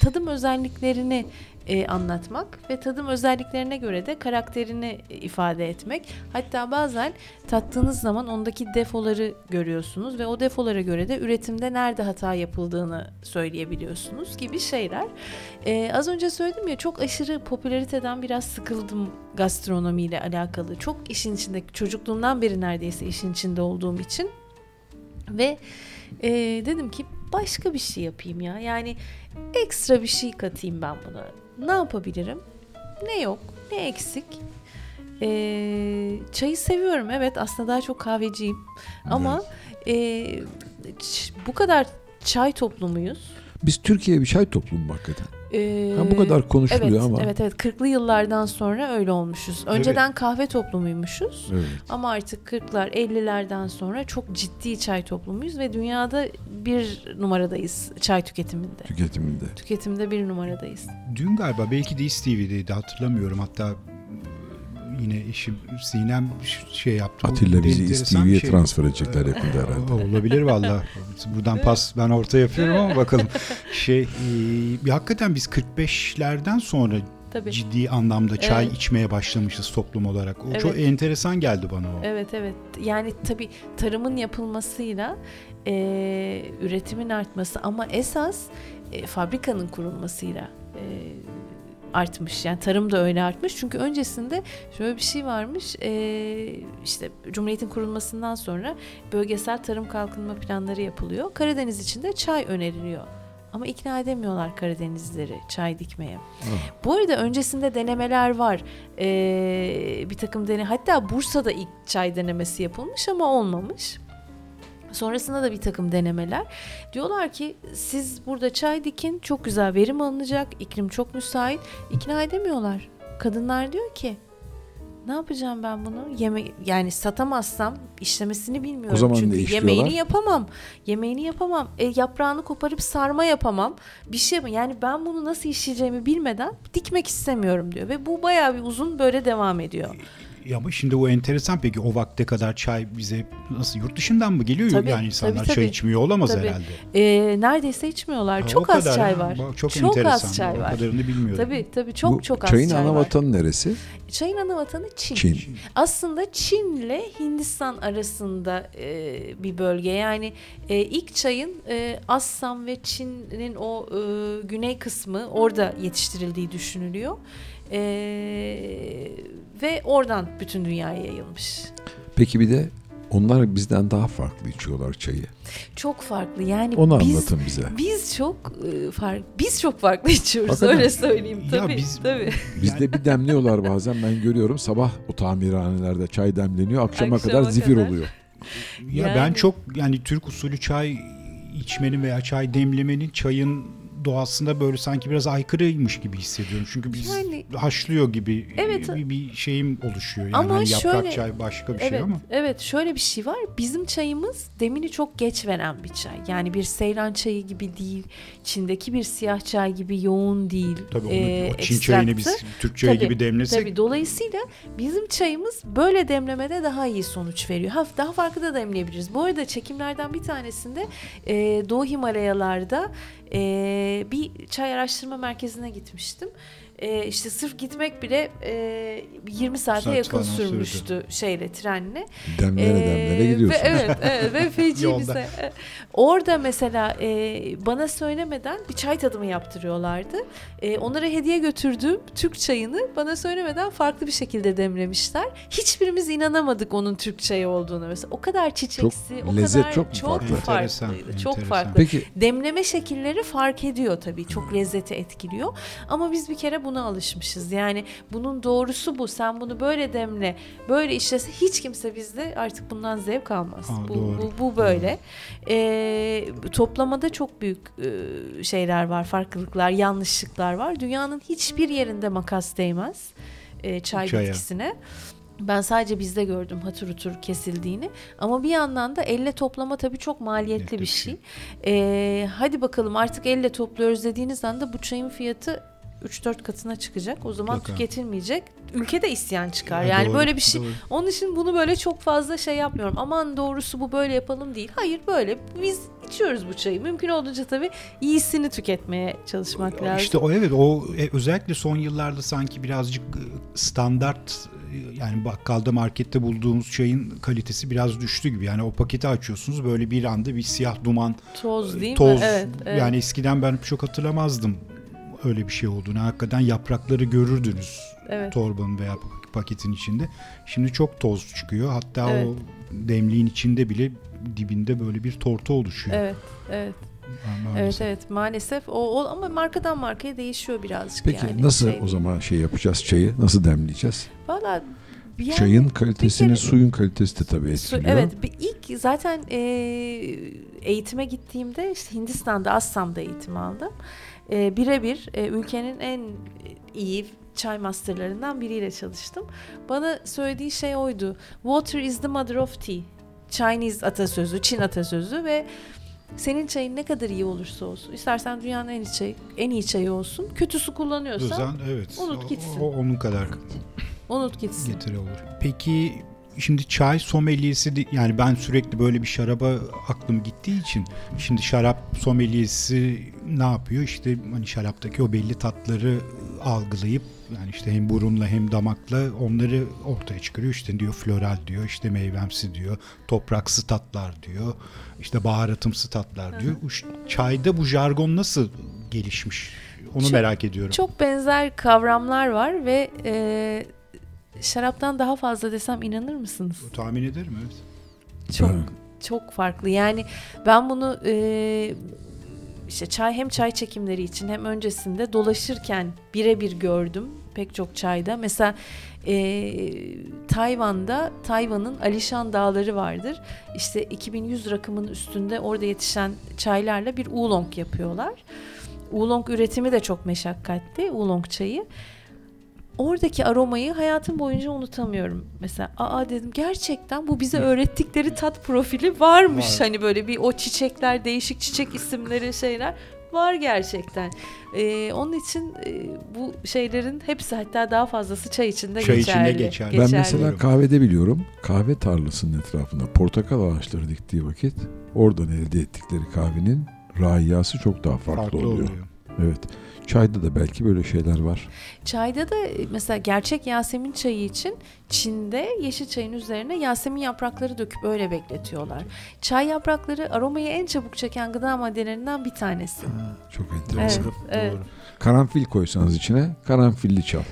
Tadım özelliklerini e, anlatmak ve tadım özelliklerine göre de karakterini ifade etmek. Hatta bazen tattığınız zaman ondaki defoları görüyorsunuz ve o defolara göre de üretimde nerede hata yapıldığını söyleyebiliyorsunuz gibi şeyler. E, az önce söyledim ya çok aşırı popülariteden biraz sıkıldım gastronomiyle alakalı. Çok işin içinde çocukluğumdan beri neredeyse işin içinde olduğum için ve e, dedim ki başka bir şey yapayım ya. Yani ekstra bir şey katayım ben buna. Ne yapabilirim? Ne yok, ne eksik. Ee, çayı seviyorum evet aslında daha çok kahveciyim ama e, ç- bu kadar çay toplumuyuz. Biz Türkiye bir çay toplumu mu hakikaten. Ee, Ha, bu kadar konuşuluyor evet, ama. Evet evet 40'lı yıllardan sonra öyle olmuşuz. Önceden kahve toplumuymuşuz. Evet. Ama artık 40'lar 50'lerden sonra çok ciddi çay toplumuyuz ve dünyada bir numaradayız çay tüketiminde. Tüketiminde. Tüketimde bir numaradayız. Dün galiba belki de TV'deydi hatırlamıyorum. Hatta yine eşim Sinem şey yaptı. Atilla bizi İSTV'ye şey. transfer edecekler yakında herhalde. Olabilir valla. Buradan pas ben orta yapıyorum ama bakalım. Şey e, hakikaten biz 45'lerden sonra Tabii. ciddi anlamda çay Evet. içmeye başlamışız toplum olarak. O Evet. çok enteresan geldi bana o. Evet evet. Yani tabii tarımın yapılmasıyla e, üretimin artması ama esas e, fabrikanın kurulmasıyla e, artmış. Yani tarım da öyle artmış. Çünkü öncesinde şöyle bir şey varmış. E, işte Cumhuriyet'in kurulmasından sonra bölgesel tarım kalkınma planları yapılıyor. Karadeniz için de çay öneriliyor. Ama ikna edemiyorlar Karadenizlileri çay dikmeye. Bu arada öncesinde denemeler var. Ee, bir takım dene hatta Bursa'da ilk çay denemesi yapılmış ama olmamış. Sonrasında da bir takım denemeler. Diyorlar ki siz burada çay dikin çok güzel verim alınacak. iklim çok müsait. İkna edemiyorlar. Kadınlar diyor ki ne yapacağım ben bunu? Yeme yani satamazsam işlemesini bilmiyorum. O zaman ne Çünkü işliyorlar? yemeğini yapamam. Yemeğini yapamam. E, yaprağını koparıp sarma yapamam. Bir şey yapamam. Yani ben bunu nasıl işleyeceğimi bilmeden dikmek istemiyorum diyor. Ve bu bayağı bir uzun böyle devam ediyor. Ya ama şimdi o enteresan peki o vakte kadar çay bize nasıl yurt dışından mı geliyor? Tabii, yani insanlar tabii, çay tabii. içmiyor olamaz Tabii. herhalde. E, neredeyse içmiyorlar. Ha, çok o az kadar çay var. Bak, Çok, Çok enteresan. az çay var. O kadarını bilmiyorum. Tabii tabii çok Bu çok az çayın çay ana var. vatanı neresi? Çayın ana vatanı Çin. Çin. Aslında Çin'le Hindistan arasında e, bir bölge. Yani e, ilk çayın e, Assam ve Çin'in o e, güney kısmı orada yetiştirildiği düşünülüyor. E, ve oradan bütün dünyaya yayılmış. Peki bir de onlar bizden daha farklı içiyorlar çayı. Çok farklı. Yani Onu biz anlatın bize. biz çok e, fark biz çok farklı içiyoruz Hakikaten. öyle söyleyeyim Ya tabii biz- tabii. Bizde bir demliyorlar bazen ben görüyorum sabah o tamirhanelerde çay demleniyor akşama, Akşama kadar zifir kadar. oluyor. Ya Yani- ben çok yani Türk usulü çay içmenin veya çay demlemenin çayın doğasında böyle sanki biraz aykırıymış gibi hissediyorum. Çünkü biz yani, haşlıyor gibi evet, bir, bir şeyim oluşuyor. Yani ama hani yaprak şöyle, çay başka bir şey evet, şey ama. Evet şöyle bir şey var. Bizim çayımız demini çok geç veren bir çay. Yani bir Seylan çayı gibi değil. Çin'deki bir siyah çay gibi yoğun değil. Tabii onu, ee, o Çin çayını biz Türk çayı tabii, gibi demlesek. Tabii dolayısıyla bizim çayımız böyle demlemede daha iyi sonuç veriyor. Ha, daha farklı da demleyebiliriz. Bu arada çekimlerden bir tanesinde e, Doğu Himalayalarda e, bir çay araştırma merkezine gitmiştim e, işte sırf gitmek bile e, 20 saate Saat yakın sürmüştü sürdü. şeyle trenle. Demlere ee, demlere gidiyorsun. Ve, evet, evet ve feci bir şey. Orada mesela e, bana söylemeden bir çay tadımı yaptırıyorlardı. E, onlara hediye götürdüğüm Türk çayını bana söylemeden farklı bir şekilde demlemişler. Hiçbirimiz inanamadık onun Türk çayı olduğuna mesela. O kadar çiçeksi, çok, o lezzet kadar çok, çok farklı. farklıydı. Çok farklı. Peki. Demleme şekilleri fark ediyor tabii. Çok lezzeti etkiliyor. Ama biz bir kere bu buna alışmışız. Yani bunun doğrusu bu. Sen bunu böyle demle, böyle işlese hiç kimse bizde artık bundan zevk almaz. Aa, bu, bu bu böyle. Ee, toplamada çok büyük e, şeyler var, farklılıklar, yanlışlıklar var. Dünyanın hiçbir yerinde makas değmez e, çay Çaya. bitkisine. Ben sadece bizde gördüm hatır hutur kesildiğini. Ama bir yandan da elle toplama tabii çok maliyetli bir şey. Ee, hadi bakalım artık elle topluyoruz dediğiniz anda bu çayın fiyatı 3-4 katına çıkacak. O zaman Yok tüketilmeyecek. Ülkede isyan çıkar. Yani doğru, böyle bir şey. Doğru. Onun için bunu böyle çok fazla şey yapmıyorum. Aman doğrusu bu böyle yapalım değil. Hayır böyle. Biz içiyoruz bu çayı. Mümkün olduğunca tabii iyisini tüketmeye çalışmak lazım. İşte o evet o e, özellikle son yıllarda sanki birazcık e, standart e, yani bakkalda markette bulduğumuz çayın kalitesi biraz düştü gibi. Yani o paketi açıyorsunuz böyle bir anda bir siyah duman toz değil toz. mi? Evet, evet. Yani eskiden ben çok hatırlamazdım öyle bir şey olduğunu. Hakikaten yaprakları görürdünüz evet. torbanın veya paketin içinde. Şimdi çok toz çıkıyor. Hatta evet. o demliğin içinde bile dibinde böyle bir tortu oluşuyor. Evet, evet. Maalesef. Evet evet maalesef o, o ama markadan markaya değişiyor birazcık Peki yani. nasıl şey o zaman şey yapacağız çayı nasıl demleyeceğiz? Valla yani, Çayın kalitesini, kere, suyun kalitesi de tabii etkiliyor. Su, evet, ilk zaten e, eğitime gittiğimde işte Hindistan'da, Assam'da eğitim aldım e, birebir e, ülkenin en iyi çay masterlarından biriyle çalıştım. Bana söylediği şey oydu. Water is the mother of tea. Chinese atasözü, Çin atasözü ve senin çayın ne kadar iyi olursa olsun, istersen dünyanın en iyi çayı, en iyi çayı olsun, kötü su kullanıyorsan Özen, evet. unut gitsin. O, o, onun kadar unut gitsin. Getiri olur. Peki şimdi çay someliyesi yani ben sürekli böyle bir şaraba aklım gittiği için şimdi şarap someliyesi ne yapıyor? İşte hani şaraptaki o belli tatları algılayıp yani işte hem burunla hem damakla onları ortaya çıkarıyor. İşte diyor floral diyor, işte meyvemsi diyor, topraksı tatlar diyor, işte baharatımsı tatlar diyor. Hı. Çayda bu jargon nasıl gelişmiş? Onu çok, merak ediyorum. Çok benzer kavramlar var ve e, şaraptan daha fazla desem inanır mısınız? Tahmin ederim evet. Çok çok farklı. Yani ben bunu e, işte çay hem çay çekimleri için hem öncesinde dolaşırken birebir gördüm pek çok çayda. Mesela e, Tayvan'da Tayvan'ın Alishan Dağları vardır. İşte 2100 rakımın üstünde orada yetişen çaylarla bir oolong yapıyorlar. Oolong üretimi de çok meşakkatli oolong çayı oradaki aromayı hayatım boyunca unutamıyorum. Mesela aa dedim gerçekten bu bize öğrettikleri tat profili varmış. Var. Hani böyle bir o çiçekler, değişik çiçek isimleri şeyler var gerçekten. Ee, onun için e, bu şeylerin hepsi hatta daha fazlası çay içinde çay geçerli. Içinde geçerli. Ben mesela kahvede biliyorum. Kahve tarlasının etrafında portakal ağaçları diktiği vakit oradan elde ettikleri kahvenin rahiyası çok daha farklı, farklı oluyor. oluyor. Evet. Çayda da belki böyle şeyler var. Çayda da e, mesela gerçek Yasemin çayı için Çin'de yeşil çayın üzerine Yasemin yaprakları döküp öyle bekletiyorlar. Çay yaprakları aromayı en çabuk çeken gıda maddelerinden bir tanesi. Ha, çok enteresan. Evet, evet. Doğru. Karanfil koysanız içine karanfilli çal.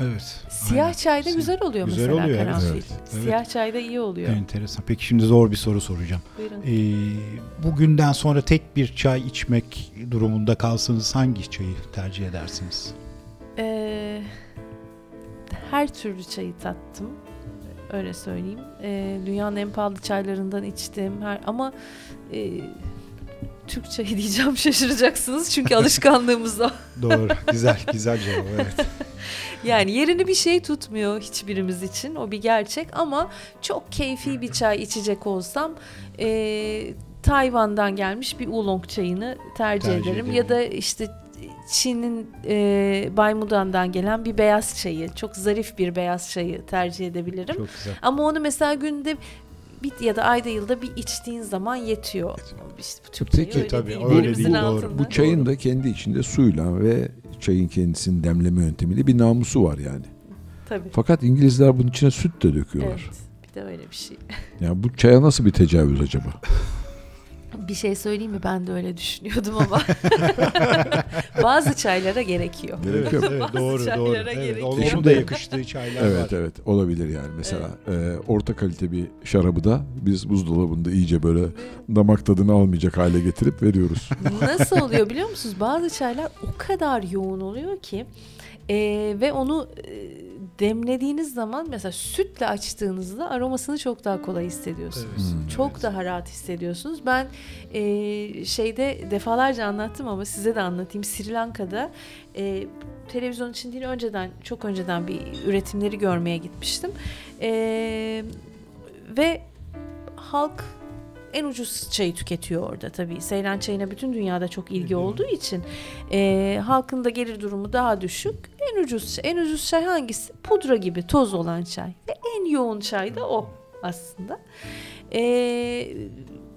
Evet. Siyah aynen. çayda güzel oluyor güzel mesela oluyor, karanfil. Evet. Siyah evet. çayda iyi oluyor. Enteresan. Peki şimdi zor bir soru soracağım. Buyurun. Ee, bugünden sonra tek bir çay içmek durumunda kalsanız hangi çayı tercih edersiniz? Ee, her türlü çayı tattım. Öyle söyleyeyim. Ee, dünyanın en pahalı çaylarından içtim. Her, ama e, Türk çayı diyeceğim şaşıracaksınız çünkü alışkanlığımız o. Doğru. Güzel. Güzel cevap. Evet. Yani yerini bir şey tutmuyor hiçbirimiz için. O bir gerçek ama çok keyfi bir çay içecek olsam e, Tayvan'dan gelmiş bir oolong çayını tercih, Tercih ederim. ederim. Ya da işte Çin'in e, Baymudan'dan gelen bir beyaz çayı, çok zarif bir beyaz çayı tercih edebilirim. Çok güzel. Ama onu mesela günde bir ya da ayda yılda bir içtiğin zaman yetiyor. İşte bu Türk Peki, öyle tabii, değil. öyle değil, doğru. Bu çayın da kendi içinde suyla ve çayın kendisinin demleme yöntemiyle bir namusu var yani. Tabii. Fakat İngilizler bunun içine süt de döküyorlar. Evet. Bir de öyle bir şey. Yani bu çaya nasıl bir tecavüz acaba? Bir şey söyleyeyim mi? Ben de öyle düşünüyordum ama bazı çaylara gerekiyor. Gerekiyor? Evet, Bazı doğru doğru. çaylara Evet, gerekiyor. onun da yakıştığı çaylar Evet var. evet olabilir yani mesela e, orta kalite bir şarabı da biz buzdolabında iyice böyle damak tadını almayacak hale getirip veriyoruz. Nasıl oluyor biliyor musunuz? Bazı çaylar o kadar yoğun oluyor ki e, ve onu e, demlediğiniz zaman mesela sütle açtığınızda aromasını çok daha kolay hissediyorsunuz. Evet, Hmm. Çok daha rahat hissediyorsunuz. Ben e, şeyde defalarca anlattım ama size de anlatayım. Sri Lanka'da e, televizyon için değil önceden çok önceden bir üretimleri görmeye gitmiştim. E, ve halk en ucuz çayı tüketiyor orada tabii. Seylan çayına bütün dünyada çok ilgi olduğu için e, halkın da gelir durumu daha düşük. En ucuz en ucuz çay hangisi? Pudra gibi toz olan çay. Ve en yoğun çay da o aslında. E,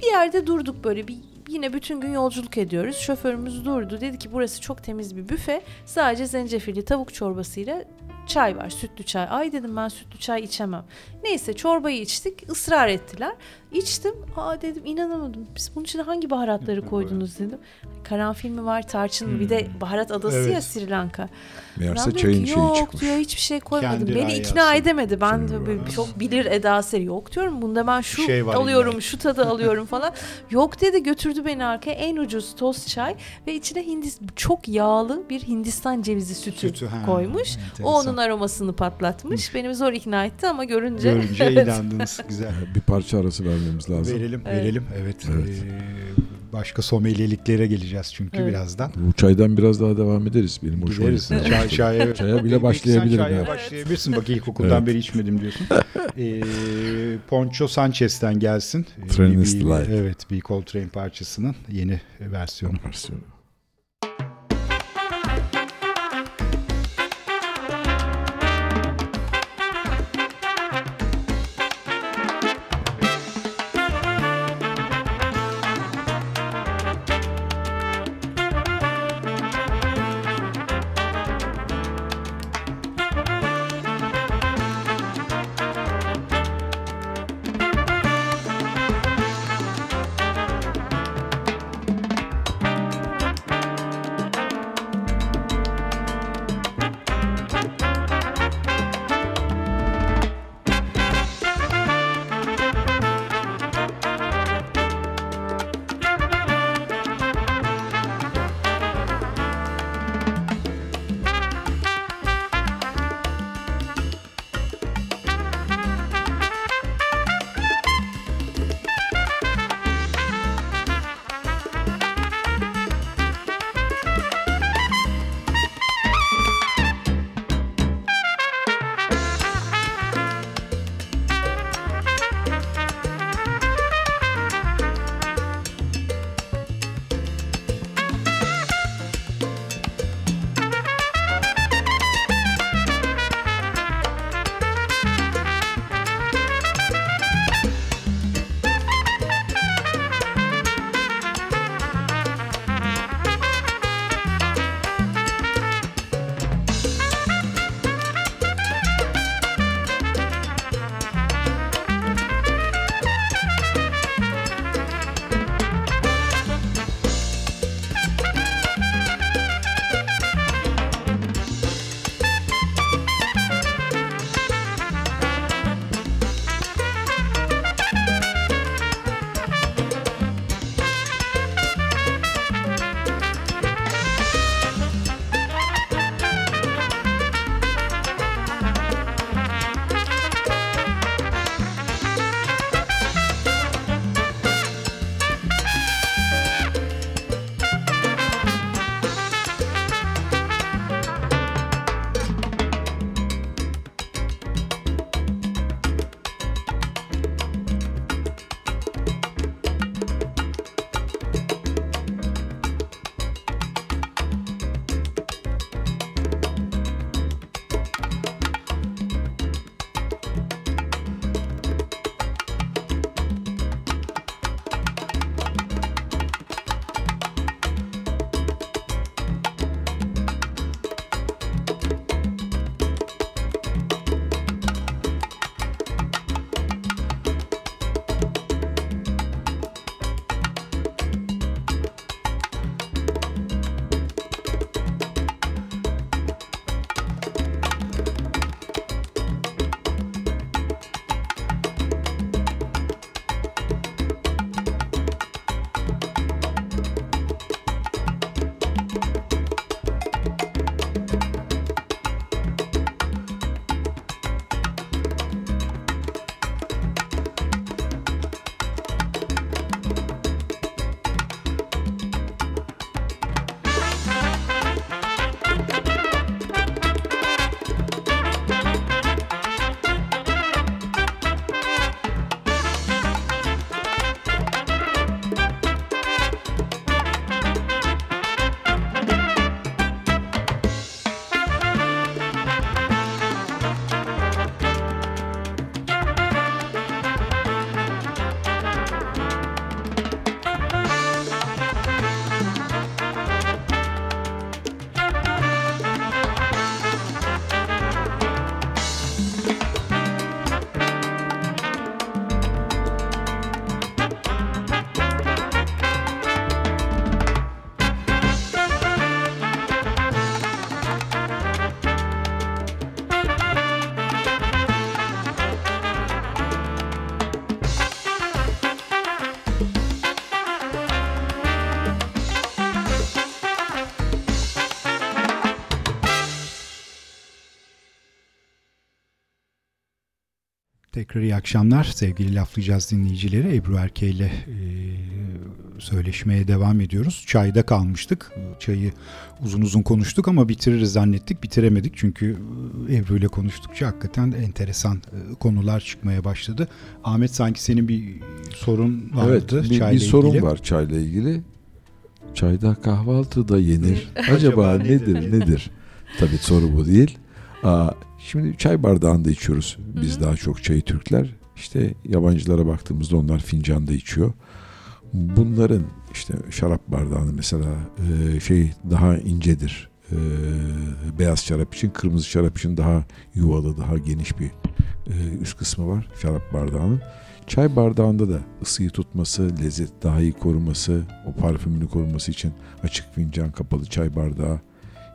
bir yerde durduk böyle bir yine bütün gün yolculuk ediyoruz. Şoförümüz durdu. Dedi ki burası çok temiz bir büfe. Sadece zencefilli tavuk çorbasıyla çay var. Sütlü çay. Ay dedim ben sütlü çay içemem. Neyse çorbayı içtik. ısrar ettiler. İçtim. Aa dedim inanamadım. Biz bunun içine hangi baharatları koydunuz dedim. Karanfil mi var, tarçın mı? Bir de baharat adası Evet. ya Sri Lanka. Meğerse Ben çayın ki, şeyi yok çıkmış. diyor hiçbir şey koymadım. Kendi Beni ikna edemedi. Ben böyle çok bilir edası yok diyorum. Bunda ben şu şey alıyorum, şu tadı alıyorum falan. Yok dedi götürdü beni arkaya en ucuz toz çay ve içine Hindis çok yağlı bir Hindistan cevizi sütü, Sütü, ha, koymuş. enteresan. O onun aromasını patlatmış. Beni zor ikna etti ama görünce, Görünce inandınız. Güzel. Bir parça arası vermemiz lazım. Verelim, Evet. verelim. Evet. Evet. Ee, başka sommeliyelikleri geleceğiz çünkü Evet. birazdan. Bu çaydan biraz daha devam ederiz. Benim hoşuma gitti. Çay, çaya, Çaya bile Peki sen başlayabilirim çaya ya. başlayabilirsin. Bak ilkokuldan Evet. beri içmedim diyorsun. Ee, Poncho Sanchez'ten gelsin. Train bir- is bir- Life. Evet, bir Coltrane parçasının yeni versiyonu. Versiyonu. Tekrar iyi akşamlar sevgili laflayacağız dinleyicileri. Ebru Erke ile e, söyleşmeye devam ediyoruz. Çayda kalmıştık. Çayı uzun uzun konuştuk ama bitiririz zannettik. Bitiremedik çünkü e, Ebru ile konuştukça hakikaten enteresan e, konular çıkmaya başladı. Ahmet sanki senin bir sorun vardı evet, bir, çayla bir sorun ilgili. var çayla ilgili. Çayda kahvaltı da yenir. Acaba, nedir? nedir? Tabii soru bu değil. Aa, şimdi çay bardağında içiyoruz. Biz Hı hı. daha çok çayı Türkler. İşte yabancılara baktığımızda onlar fincanda içiyor. Bunların işte şarap bardağını mesela e, şey daha incedir. E, beyaz şarap için, kırmızı şarap için daha yuvalı, daha geniş bir e, üst kısmı var şarap bardağının. Çay bardağında da ısıyı tutması, lezzet daha iyi koruması, o parfümünü koruması için açık fincan, kapalı çay bardağı,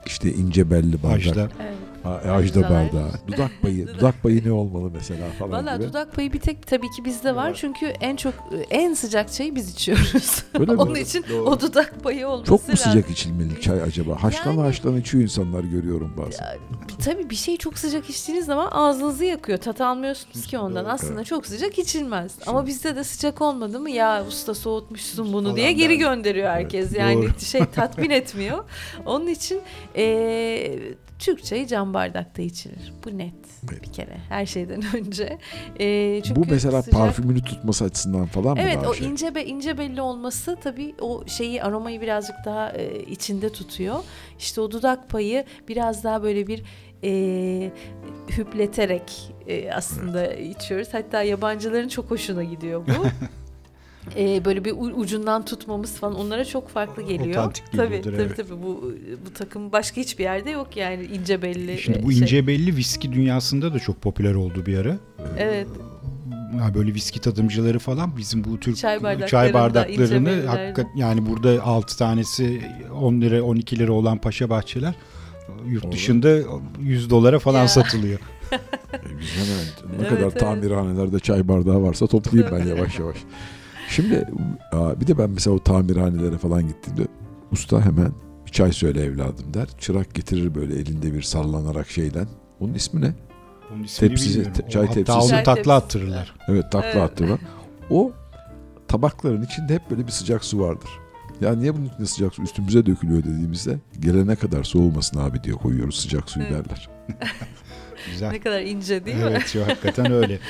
işte ince belli bardak, Ajda. Evet. A- ajda bardağı, dudak payı, dudak payı ne olmalı mesela falan Valla gibi. dudak payı bir tek tabii ki bizde var. Çünkü en çok en sıcak çayı biz içiyoruz. Öyle mi? Onun için Doğru. o dudak payı olması Çok mu lazım. sıcak içilmeli çay acaba? Haşlana Yani- haşlana içiyor insanlar görüyorum bazen. Ya, Tabii bir şey çok sıcak içtiğiniz zaman ağzınızı yakıyor. Tat almıyorsunuz ki ondan. Doğru, Aslında evet. çok sıcak içilmez. Ama bizde de sıcak olmadı mı ya usta soğutmuşsun bunu Falan diye geri der. gönderiyor herkes. Yani doğru. şey tatmin etmiyor. Onun için eee Türk çayı cam bardakta içilir. Bu net Evet. bir kere her şeyden önce. Eee, çünkü Bu mesela sıcak- parfümünü tutması açısından falan mı Evet o şey? ince be, ince belli olması tabii o şeyi aromayı birazcık daha e, içinde tutuyor. İşte o dudak payı biraz daha böyle bir e, hüpleterek e, aslında içiyoruz. Hatta yabancıların çok hoşuna gidiyor bu. E, böyle bir ucundan tutmamız falan onlara çok farklı geliyor. Otantik tabii, tabii evet. tabii bu bu takım başka hiçbir yerde yok yani ince belli. Şimdi e, bu şey. ince belli viski dünyasında da çok popüler oldu bir ara. Evet. Yani böyle viski tadımcıları falan bizim bu Türk Çay bardaklarında, çay bardaklarını belliler. hakikat yani burada 6 tanesi 10 lira 12 lira olan paşa bahçeler yurt Doğru. dışında 100 dolara falan Ya. satılıyor. E, biz hemen ne Evet, kadar evet. tamirhanelerde çay bardağı varsa toplayayım ben yavaş yavaş. Şimdi bir de ben mesela o tamirhanelere falan gittiğimde usta hemen bir çay söyle evladım der. Çırak getirir böyle elinde bir sallanarak şeyden. Onun ismi ne? Onun ismini Tepsisi, bilmiyorum. te- çay Hatta tepsisi. onu Çay takla attırırlar. Evet takla Evet. attırma. O tabakların içinde hep böyle bir sıcak su vardır. Ya niye bunun içinde sıcak su üstümüze dökülüyor dediğimizde gelene kadar soğumasın abi diye koyuyoruz sıcak suyu Evet. derler. Güzel. Ne kadar ince değil mi? evet hakikaten öyle.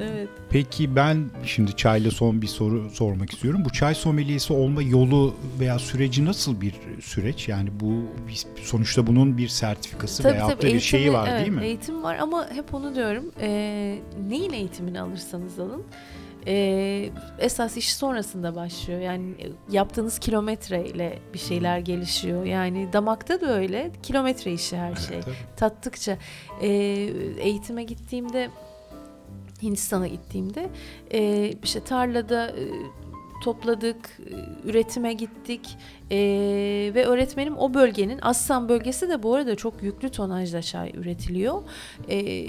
Evet. Peki ben şimdi çayla son bir soru sormak istiyorum. Bu çay someliyesi olma yolu veya süreci nasıl bir süreç? Yani bu sonuçta bunun bir sertifikası Tabii veyahut tabii da bir şeyi eğitimi- var evet, değil mi? Eğitim var ama hep onu diyorum. e, neyin eğitimini alırsanız alın. e, esas iş sonrasında başlıyor. Yani yaptığınız kilometreyle bir şeyler gelişiyor. Yani damakta da öyle. Kilometre işi her şey. Tabii. Tattıkça e, eğitime gittiğimde Hindistan'a gittiğimde e, işte tarlada e, topladık, e, üretime gittik e, ve öğretmenim o bölgenin Assam bölgesi de bu arada çok yüklü tonajda çay üretiliyor. E,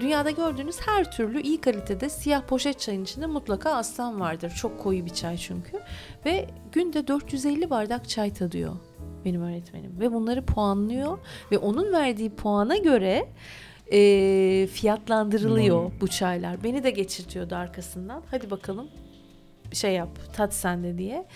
dünyada gördüğünüz her türlü iyi kalitede siyah poşet çayın içinde mutlaka Assam vardır. Çok koyu bir çay çünkü ve günde 450 bardak çay tadıyor benim öğretmenim ve bunları puanlıyor ve onun verdiği puana göre e, fiyatlandırılıyor Hmm. bu çaylar. Beni de geçirtiyordu arkasından. Hadi bakalım şey yap tat sende diye.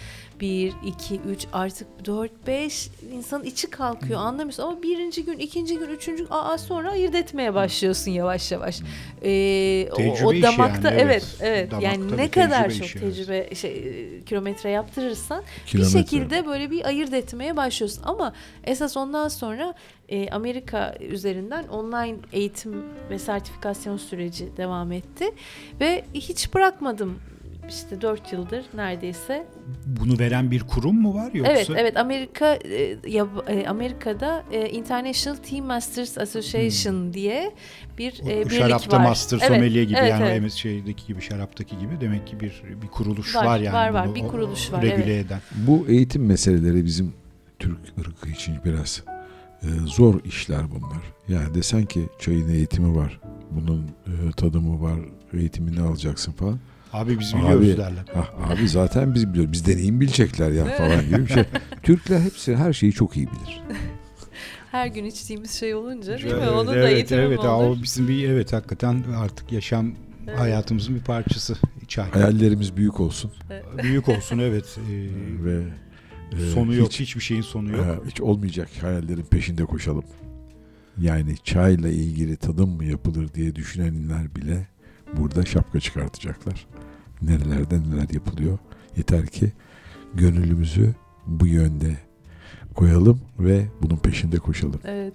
Bir, iki, üç artık dört, beş insanın içi kalkıyor anlamıyorsun ama birinci gün, ikinci gün, üçüncü gün aa, sonra ayırt etmeye başlıyorsun yavaş yavaş. Ee, o, Tecrübe o damakta yani, evet evet. evet Damakta yani ne kadar işi, çok evet. tecrübe şey e, kilometre yaptırırsan Kilometre. bir şekilde böyle bir ayırt etmeye başlıyorsun. Ama esas ondan sonra e, Amerika üzerinden online eğitim ve sertifikasyon süreci devam etti. Ve hiç bırakmadım işte 4 yıldır neredeyse. Bunu veren bir kurum mu var yoksa? Evet, evet Amerika e, yab- e, Amerika'da e, International Tea Masters Association diye bir Bu e, birlik şarapta var. master Evet, sommelier gibi evet, yani evet. o şeydeki gibi şaraptaki gibi demek ki bir bir kuruluş Var, var, yani. var, var. Bir o- kuruluş var, Regüle evet. eden. Bu eğitim meseleleri bizim Türk ırkı için biraz e, zor işler bunlar. Yani desen ki çayın eğitimi var, bunun e, tadımı var, eğitimini alacaksın falan. Abi biz biliyoruz Abi, derler. ah, abi zaten biz biliyoruz. Biz deneyim bilecekler ya falan gibi bir şey. Türkler hepsi her şeyi çok iyi bilir. her gün içtiğimiz şey olunca değil mi? Evet, Onun da evet, eğitimi evet, olur? O bizim bir evet hakikaten artık yaşam Evet. hayatımızın bir parçası çay. Hayallerimiz büyük olsun Büyük olsun evet. Ee, ve e, sonu yok. hiç, Hiçbir şeyin sonu yok. e, hiç olmayacak hayallerin peşinde koşalım. Yani çayla ilgili tadım mı yapılır diye düşünenler bile burada şapka çıkartacaklar. Nerelerde neler yapılıyor. Yeter ki gönlümüzü bu yönde koyalım ve bunun peşinde koşalım. Evet.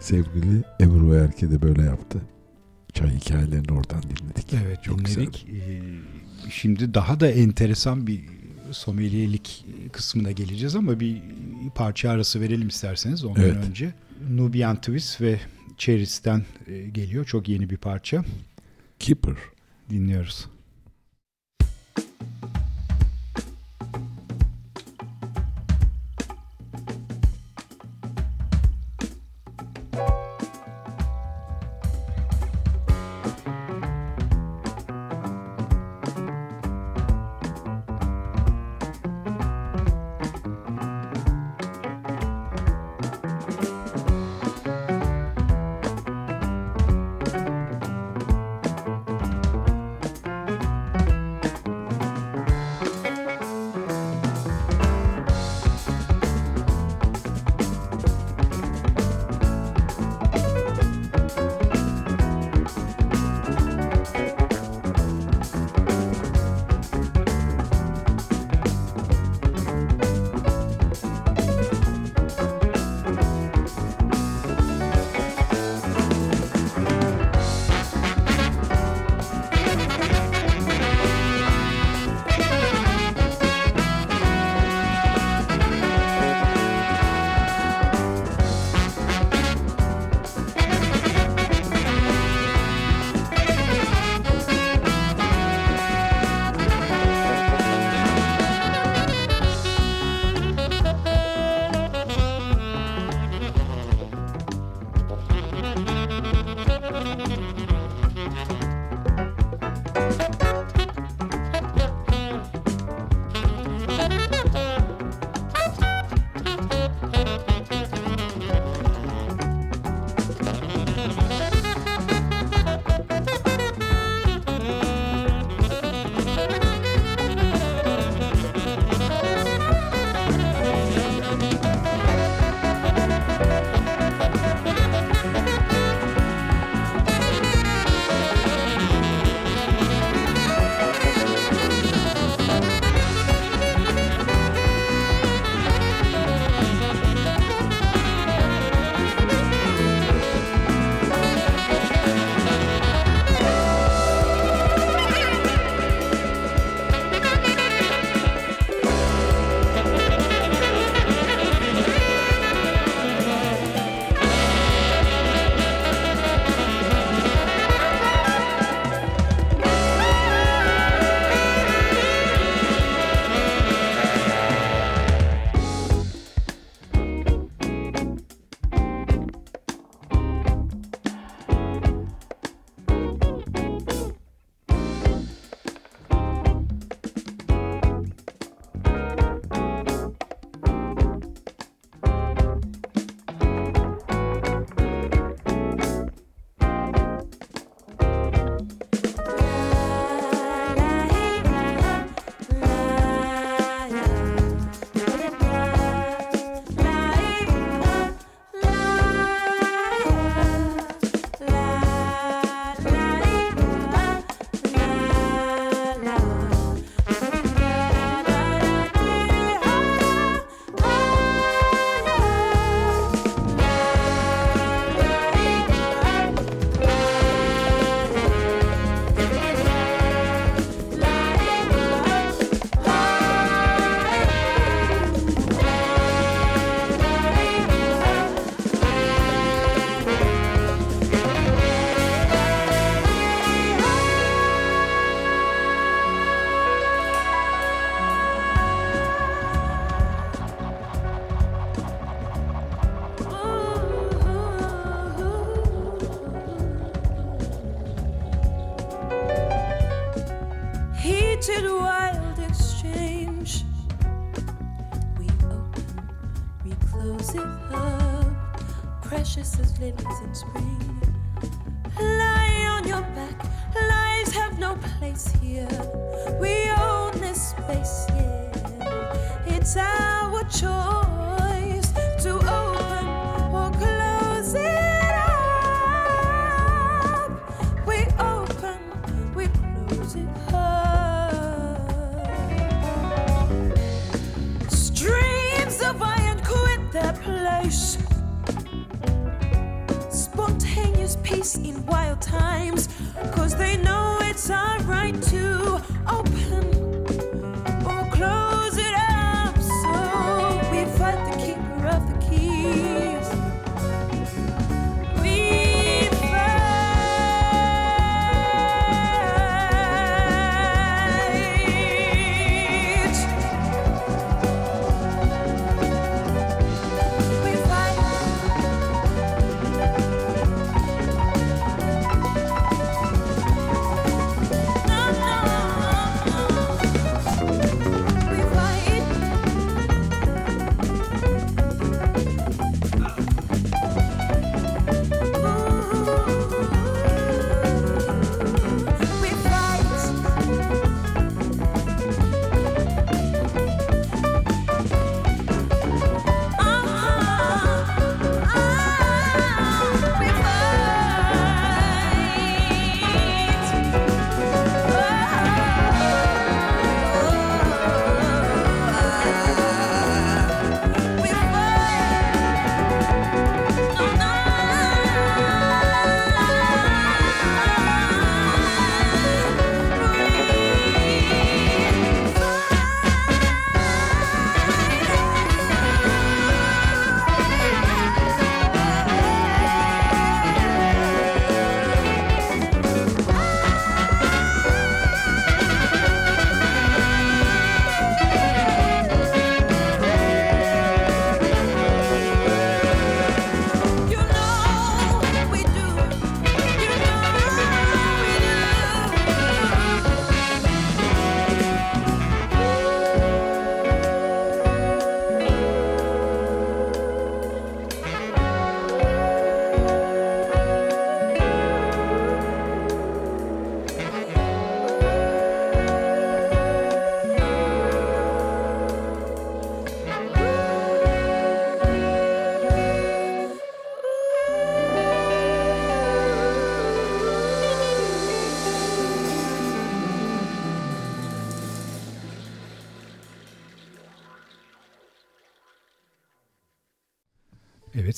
Sevgili Ebru Erke de böyle yaptı. Çay hikayelerini oradan dinledik. Evet Çok dinledik. Ee, şimdi daha da enteresan bir sommeliyelik kısmına geleceğiz ama bir parça arası verelim isterseniz ondan Evet. önce. Nubian Twist ve Cheris'ten e, geliyor. Çok yeni bir parça. Keeper. Dinliyoruz.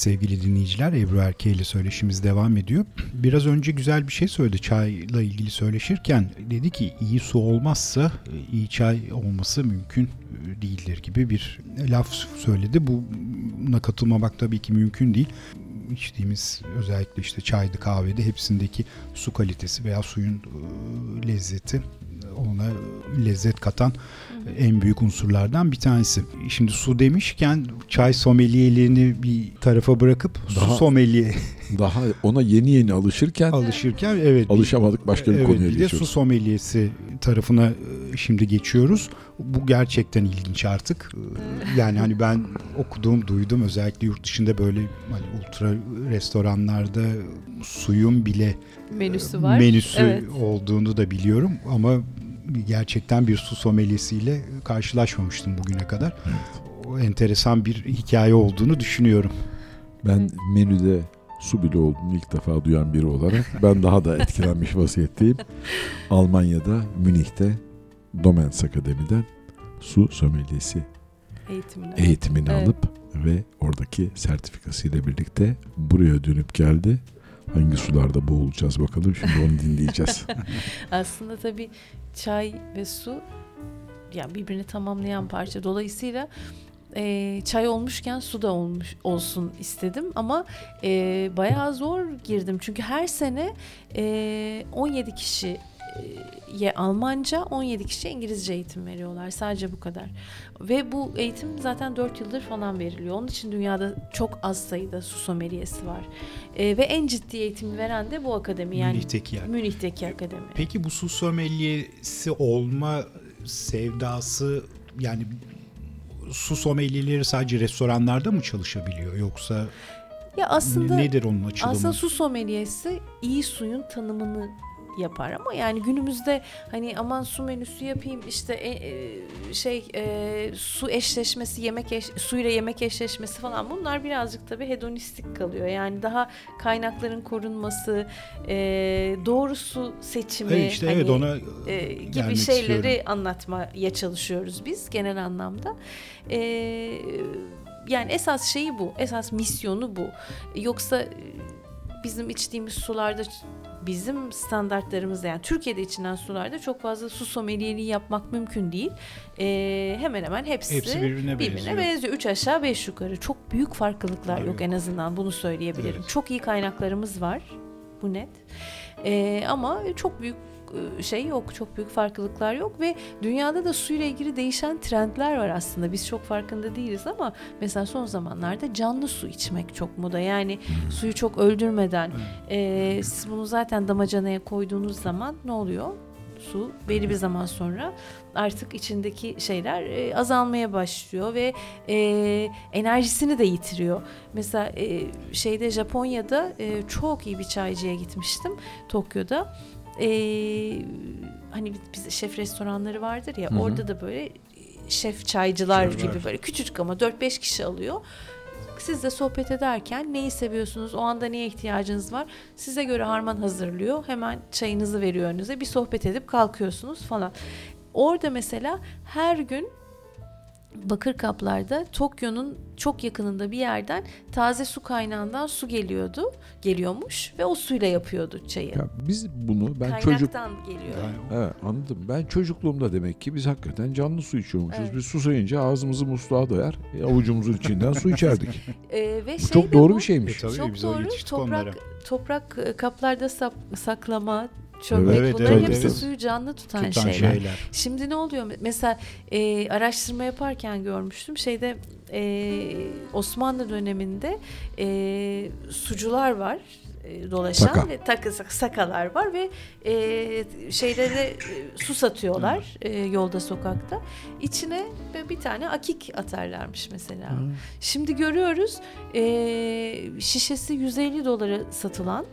Sevgili dinleyiciler Ebru Erke ile söyleşimiz devam ediyor. Biraz önce güzel bir şey söyledi çayla ilgili söyleşirken. Dedi ki iyi su olmazsa iyi çay olması mümkün değildir gibi bir laf söyledi. Buna katılmamak tabii ki mümkün değil. İçtiğimiz özellikle işte çaydı kahvede hepsindeki su kalitesi veya suyun e, lezzeti ona lezzet katan en büyük unsurlardan bir tanesi. Şimdi su demişken çay sommeliyerini bir tarafa bırakıp Daha- su sommeliye Daha ona yeni yeni alışırken alışırken evet alışamadık başka bir evet, konuya bir de su geçiyoruz. sommeliesi tarafına e, şimdi geçiyoruz. Bu gerçekten ilginç artık. E, Yani hani ben okudum, duydum özellikle yurt dışında böyle hani ultra restoranlarda suyun bile Menüsü var. menüsü Evet. olduğunu da biliyorum ama gerçekten bir su sommeliesiyle karşılaşmamıştım bugüne kadar. O enteresan bir hikaye olduğunu düşünüyorum. Ben menüde su bile olduğunu ilk defa duyan biri olarak ben daha da etkilenmiş vaziyetteyim. Almanya'da Münih'te Domens Akademi'den su sommeliesi Eğitimde. eğitimini Evet. alıp ve oradaki sertifikasıyla birlikte buraya dönüp geldi. Hangi sularda boğulacağız bakalım şimdi onu dinleyeceğiz. Aslında tabii çay ve su yani birbirini tamamlayan parça. Dolayısıyla e, çay olmuşken su da olmuş olsun istedim ama e, bayağı zor girdim çünkü her sene e, 17 kişi ye Almanca 17 kişi İngilizce eğitim veriyorlar. Sadece bu kadar. Ve bu eğitim zaten 4 yıldır falan veriliyor. Onun için dünyada çok az sayıda su sommeliesi var. E, ve en ciddi eğitimi veren de bu akademi. Yani Münih'teki yer. Münih'teki akademi. Peki bu su sommeliesi olma sevdası yani su sommelyeleri sadece restoranlarda mı çalışabiliyor yoksa Ya aslında Nedir onun açılımı? aslında su sommeliesi iyi suyun tanımını yapar ama yani günümüzde hani aman su menüsü yapayım işte e, e, şey e, su eşleşmesi yemek eş, suyla yemek eşleşmesi falan bunlar birazcık tabii hedonistik kalıyor yani daha kaynakların korunması e, doğru su seçimi Evet işte hani, evet ona e, gibi gelmek şeyleri istiyorum. anlatmaya çalışıyoruz biz genel anlamda. E, yani esas şeyi bu, esas misyonu bu. Yoksa e, bizim içtiğimiz sularda bizim standartlarımızda yani Türkiye'de içilen sularda çok fazla su sommelieriği yapmak mümkün değil. E, hemen hemen hepsi, hepsi birbirine, birbirine benziyor. benziyor. Üç aşağı beş yukarı. Çok büyük farklılıklar yok yok. en azından bunu söyleyebilirim. Evet. Çok iyi kaynaklarımız var. Bu net. Ee, ama çok büyük e, şey yok, çok büyük farklılıklar yok ve dünyada da suyla ilgili değişen trendler var aslında. Biz çok farkında değiliz ama mesela son zamanlarda canlı su içmek çok moda. Yani suyu çok öldürmeden e, siz bunu zaten damacanaya koyduğunuz zaman ne oluyor? Su belli bir zaman sonra artık içindeki şeyler e, azalmaya başlıyor ve e, enerjisini de yitiriyor. Mesela e, şeyde Japonya'da e, çok iyi bir çaycıya gitmiştim Tokyo'da. E, hani biz şef restoranları vardır ya Hı hı. orada da böyle şef çaycılar Şefler. gibi böyle küçücük ama 4-5 kişi alıyor. Siz de sohbet ederken neyi seviyorsunuz, o anda neye ihtiyacınız var? Size göre harman hazırlıyor. Hemen çayınızı veriyor önünüze. Bir sohbet edip kalkıyorsunuz falan. Orada mesela her gün bakır kaplarda Tokyo'nun çok yakınında bir yerden taze su kaynağından su geliyordu, geliyormuş ve o suyla yapıyordu çayı. Ya biz bunu ben Kaynaktan çocuk geliyor. Yani Evet anladım. Ben çocukluğumda demek ki biz hakikaten canlı su içiyormuşuz. Evet. Biz susayınca ağzımızı musluğa doyar. e, avucumuzun içinden su içerdik. Ee, ve Bu şey çok doğru bu, bir şeymiş. E, tabii Çok doğru. Toprak onlara. toprak e, kaplarda sap- saklama, çömlek Evet, bunların evet, hepsi evet. suyu canlı tutan, Tutan şeyler. şeyler. Şimdi ne oluyor? Mesela e, araştırma yaparken görmüştüm. Şeyde e, Osmanlı döneminde e, sucular var e, dolaşan Saka. ve takı sakalar var ve e, şeylere e, su satıyorlar e, yolda sokakta. İçine bir tane akik atarlarmış mesela. Şimdi görüyoruz e, şişesi 150 dolara satılan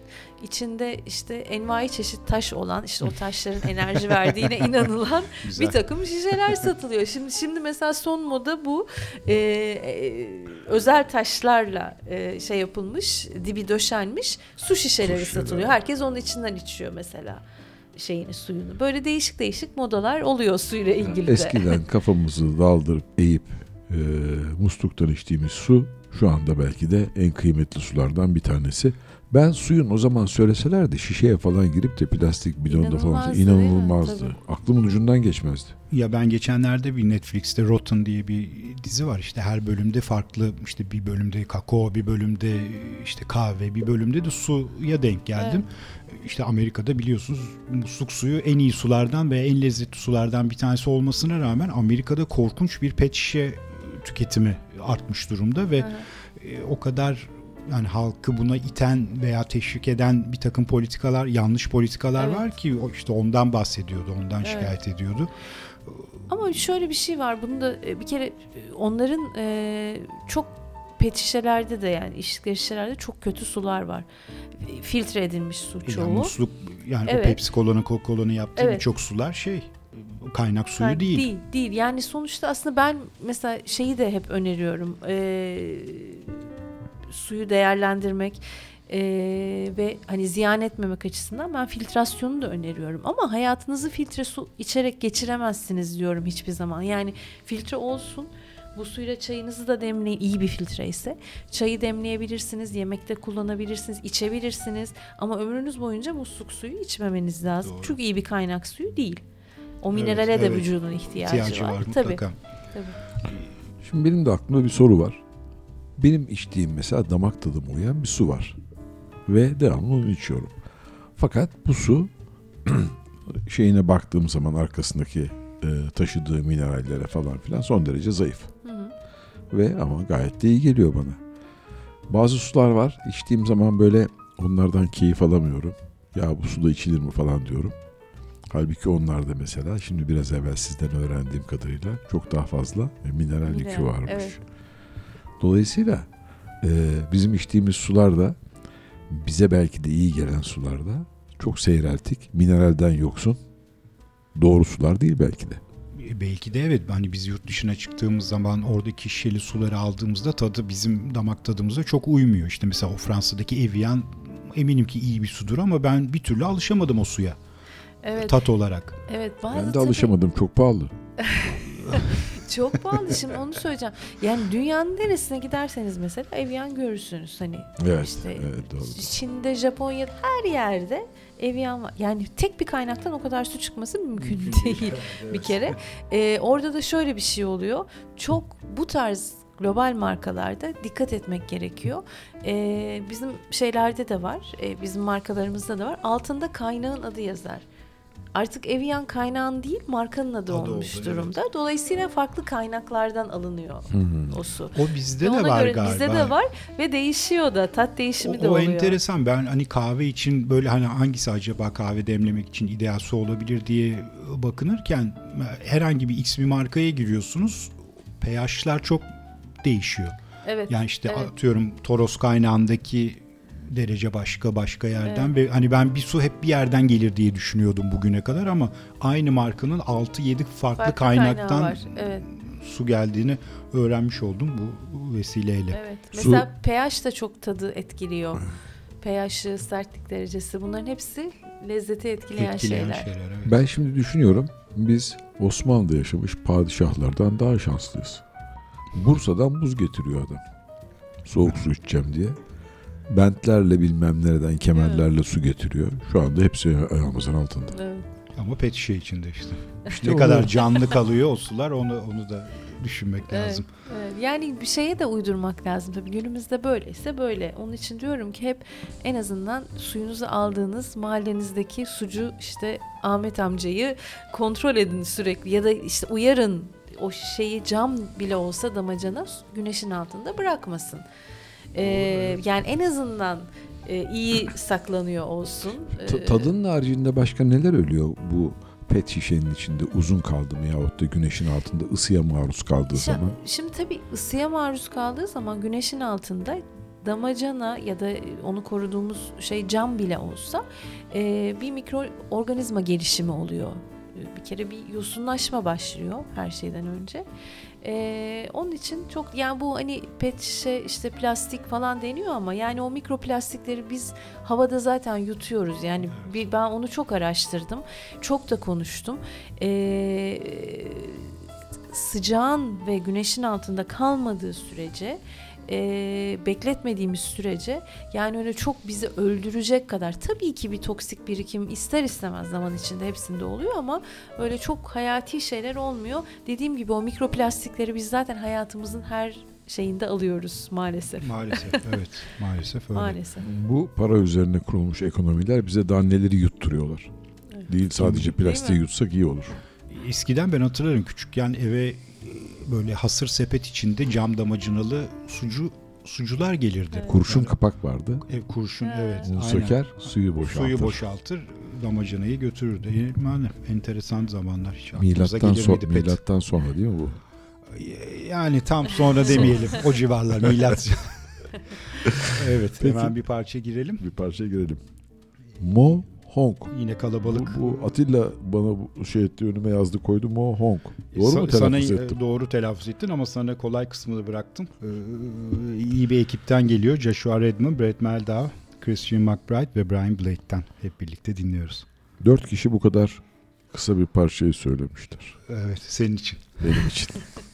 içinde işte envai çeşit taş olan işte o taşların enerji verdiğine inanılan Güzel. bir takım şişeler satılıyor. Şimdi şimdi mesela son moda bu e, e, özel taşlarla e, şey yapılmış, dibi döşenmiş su şişeleri Su şişeleri. satılıyor. Herkes onun içinden içiyor mesela şeyini suyunu. Böyle değişik değişik modalar oluyor suyla ilgili de. Eskiden kafamızı daldırıp eğip e, musluktan içtiğimiz su şu anda belki de en kıymetli sulardan bir tanesi. Ben suyun o zaman söyleselerdi şişeye falan girip de plastik bidonda falan İnanılmazdı, inanılmazdı. Tabii. Aklımın ucundan geçmezdi. Ya ben geçenlerde bir Netflix'te Rotten diye bir dizi var. İşte her bölümde farklı işte bir bölümde kakao, bir bölümde işte kahve, bir bölümde de suya denk geldim. İşte Amerika'da biliyorsunuz musluk suyu en iyi sulardan ve en lezzetli sulardan bir tanesi olmasına rağmen Amerika'da korkunç bir pet şişe tüketimi artmış durumda ve Aha. e, o kadar yani halkı buna iten veya teşvik eden bir takım politikalar, yanlış politikalar Evet. var ki işte ondan bahsediyordu, ondan Evet. şikayet ediyordu. Ama şöyle bir şey var. Bunu da e, bir kere e, onların e, çok pet şişelerde de yani içtikleri şişelerde çok kötü sular var. Filtre edilmiş su Yani çoğu. musluk yani Evet. o Pepsi Cola'nın Coca-Cola'nın yaptığı Evet. birçok sular şey kaynak suyu Yani değil. Değil, değil. Yani sonuçta aslında ben mesela şeyi de hep öneriyorum. Ee, suyu değerlendirmek ee, ve hani ziyan etmemek açısından ben filtrasyonu da öneriyorum. Ama hayatınızı filtre su içerek geçiremezsiniz diyorum hiçbir zaman. Yani filtre olsun. Bu suyla çayınızı da demleyin iyi bir filtre ise. Çayı demleyebilirsiniz, yemekte kullanabilirsiniz, içebilirsiniz. Ama ömrünüz boyunca musluk suyu içmemeniz lazım. Doğru. Çünkü iyi bir kaynak suyu değil. O Evet, minerale de evet. vücudun ihtiyacı, ihtiyacı var, Tabii, mutlaka. tabii. Şimdi benim de aklımda bir soru var. Benim içtiğim mesela damak tadıma uyan bir su var. Ve devamlı onu içiyorum. Fakat bu su şeyine baktığım zaman arkasındaki e, taşıdığı minerallere falan filan son derece zayıf. Hı hı. Ve ama gayet de iyi geliyor bana. Bazı sular var. içtiğim zaman böyle onlardan keyif alamıyorum. Ya bu suda içilir mi falan diyorum. Halbuki onlar da mesela şimdi biraz evvel sizden öğrendiğim kadarıyla çok daha fazla mineral yükü varmış. evet. Dolayısıyla e, bizim içtiğimiz sular da bize belki de iyi gelen sular da çok seyreltik. Mineralden yoksun. Doğru sular değil belki de. E, Belki de evet hani biz yurt dışına çıktığımız zaman oradaki şişeli suları aldığımızda tadı bizim damak tadımıza çok uymuyor. İşte mesela o Fransa'daki Evian eminim ki iyi bir sudur ama ben bir türlü alışamadım o suya Evet. tat olarak. Evet bazı Ben de tabii- alışamadım. Çok pahalı. Çok pahalı şimdi onu söyleyeceğim. Yani dünyanın neresine giderseniz mesela Evian görürsünüz hani. Evet. İşte evet doğru. Çin'de, Japonya'da her yerde Evian var. Yani tek bir kaynaktan o kadar su çıkması mümkün değil bir kere. Ee, orada da şöyle bir şey oluyor. Çok bu tarz global markalarda dikkat etmek gerekiyor. Ee, bizim şeylerde de var, e, bizim markalarımızda da var. Altında kaynağın adı yazar. Artık Evian kaynağın değil markanın adı, Adı olmuş oldu, durumda. Dolayısıyla farklı kaynaklardan alınıyor o su. O bizde Ve de var göre galiba. bizde de var ve değişiyor da tat değişimi O, de o oluyor. enteresan. Ben hani kahve için böyle hani hangisi acaba kahve demlemek için ideal su olabilir diye bakınırken herhangi bir X bir markaya giriyorsunuz. pH'lar çok değişiyor. Evet. Yani işte evet. atıyorum Toros kaynağındaki derece başka başka yerden ve hani ben bir su hep bir yerden gelir diye düşünüyordum bugüne kadar ama aynı markanın 6-7 farklı, Farklı kaynaktan var. Evet. su geldiğini öğrenmiş oldum bu vesileyle. Evet. Su- Mesela pH da çok tadı etkiliyor. pH'ı, sertlik derecesi bunların hepsi lezzeti etkileyen, Etkileyen şeyler. şeyler. evet. Ben şimdi düşünüyorum. Biz Osmanlı'da yaşamış padişahlardan daha şanslıyız. Bursa'dan buz getiriyor adam. Soğuk su içeceğim diye. Bentlerle bilmem nereden kemerlerle su getiriyor. Şu anda hepsi ayağımızın altında. Evet. Ama pet şişe içinde işte. İşte ne kadar canlı kalıyor o sular onu onu da düşünmek Evet, lazım. evet. Yani bir şeye de uydurmak lazım tabii. Günümüzde böyleyse böyle. Onun için diyorum ki hep en azından suyunuzu aldığınız mahallenizdeki sucu işte Ahmet amcayı kontrol edin sürekli ya da işte uyarın o şeyi cam bile olsa damacana güneşin altında bırakmasın. Ee, yani en azından e, iyi saklanıyor olsun. Ta- Ee, tadının haricinde başka neler ölüyor bu pet şişenin içinde uzun kaldı mı yahut da güneşin altında ısıya maruz kaldığı Şi- zaman? Şimdi tabii ısıya maruz kaldığı zaman güneşin altında damacana ya da onu koruduğumuz şey cam bile olsa e, bir mikroorganizma gelişimi oluyor. E, Bir kere bir yosunlaşma başlıyor her şeyden önce. E, onun için çok yani bu hani pet şişe işte plastik falan deniyor ama yani o mikroplastikleri biz havada zaten yutuyoruz. Yani bir, ben onu çok araştırdım. Çok da konuştum. E, sıcağın ve güneşin altında kalmadığı sürece e, bekletmediğimiz sürece yani öyle çok bizi öldürecek kadar tabii ki bir toksik birikim ister istemez zaman içinde hepsinde oluyor ama öyle çok hayati şeyler olmuyor. Dediğim gibi o mikroplastikleri biz zaten hayatımızın her şeyinde alıyoruz maalesef. Maalesef evet maalesef öyle. Maalesef. Bu para üzerine kurulmuş ekonomiler bize daha neleri yutturuyorlar. Evet. Değil sadece Değil plastiği mi? yutsak iyi olur. Eskiden ben hatırlarım küçükken eve böyle hasır sepet içinde cam damacanalı sucu sucular gelirdi. Evet. Kurşun Yani kapak vardı. ev kurşun evet. Onu aynen. söker, suyu boşaltır. Suyu boşaltır, damacanayı götürürdü. Yani enteresan zamanlar hiç aklımıza Milattan, so- pet? milattan sonra değil mi bu? Yani tam sonra demeyelim. o civarlar milat. evet Peki. hemen bir parça girelim. Bir parça girelim. Mo Hong. Yine Bu, kalabalık. bu Atilla bana bu şey etti önüme yazdı koydu Mo Hong. Doğru Sa- mu sana telaffuz e, ettim? doğru telaffuz ettin ama sana kolay kısmını bıraktım. Ee, iyi bir ekipten geliyor. Joshua Redman, Brett Meldau, Christian McBride ve Brian Blake'ten hep birlikte dinliyoruz. Dört kişi bu kadar kısa bir parçayı söylemişler. Evet, senin için. Benim için.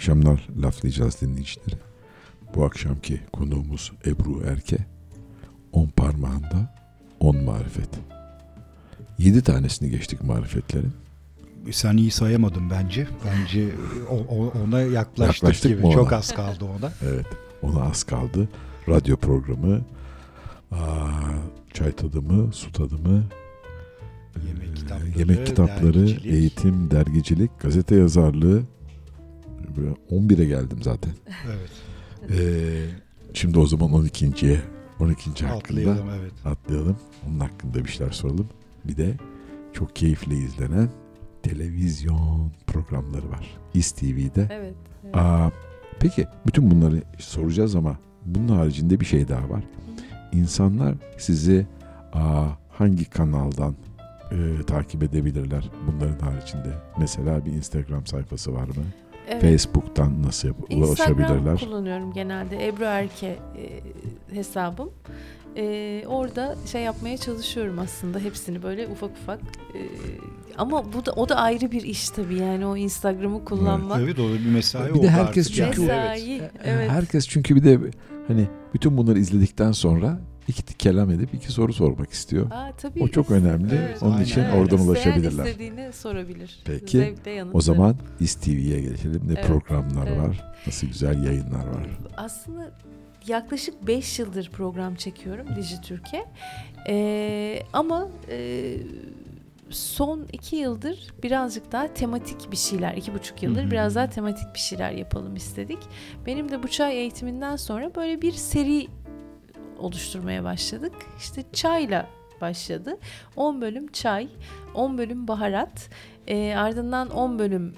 akşamlar laflayacağız dinleyicileri. Bu akşamki konuğumuz Ebru Erke. On parmağında on marifet. Yedi tanesini geçtik marifetlerin. Sen iyi sayamadın bence. Bence ona yaklaştık, Yaklaştık gibi. ona? Çok az kaldı ona. Evet ona az kaldı. Radyo programı, aa, çay tadımı, su tadımı, Yemek e, kitapları, yemek kitapları, dergicilik. eğitim, dergicilik, gazete yazarlığı. Böyle 11'e geldim zaten. Evet. Ee, şimdi o zaman 12.ye 12. hakkında Atlayalım evet. atlayalım. Onun hakkında bir şeyler soralım. Bir de çok keyifli izlenen televizyon programları var. İS TV'de. Evet. evet. Aa, peki bütün bunları soracağız ama bunun haricinde bir şey daha var. İnsanlar sizi aa, hangi kanaldan e, takip edebilirler bunların haricinde? Mesela bir Instagram sayfası var mı? Evet. Facebook'tan nasıl yap- Instagram ulaşabilirler? kullanıyorum genelde. Ebru Erke e, hesabım. E, orada şey yapmaya çalışıyorum aslında hepsini böyle ufak ufak. E, ama bu da o da ayrı bir iş tabii yani o Instagram'ı kullanmak. Evet o da bir mesai Bir de herkes yani. çünkü- Mesai. E, Evet. Herkes çünkü bir de hani bütün bunları izledikten sonra iki kelam edip iki soru sormak istiyor. Aa, tabii. O çok önemli. Evet, Onun aynen. için Evet. oradan İsteyen ulaşabilirler. istediğini sorabilir. Peki, O zaman İS TV'ye geçelim. Ne Evet, programlar evet. var, nasıl güzel yayınlar var. Aslında yaklaşık 5 yıldır program çekiyorum Dijitürk'e. Ee, ama e, son 2 yıldır birazcık daha tematik bir şeyler, iki buçuk yıldır Hı hı. biraz daha tematik bir şeyler yapalım istedik. Benim de bu çay eğitiminden sonra böyle bir seri oluşturmaya başladık. İşte çayla başladı. 10 bölüm çay, 10 bölüm baharat, e, ardından 10 bölüm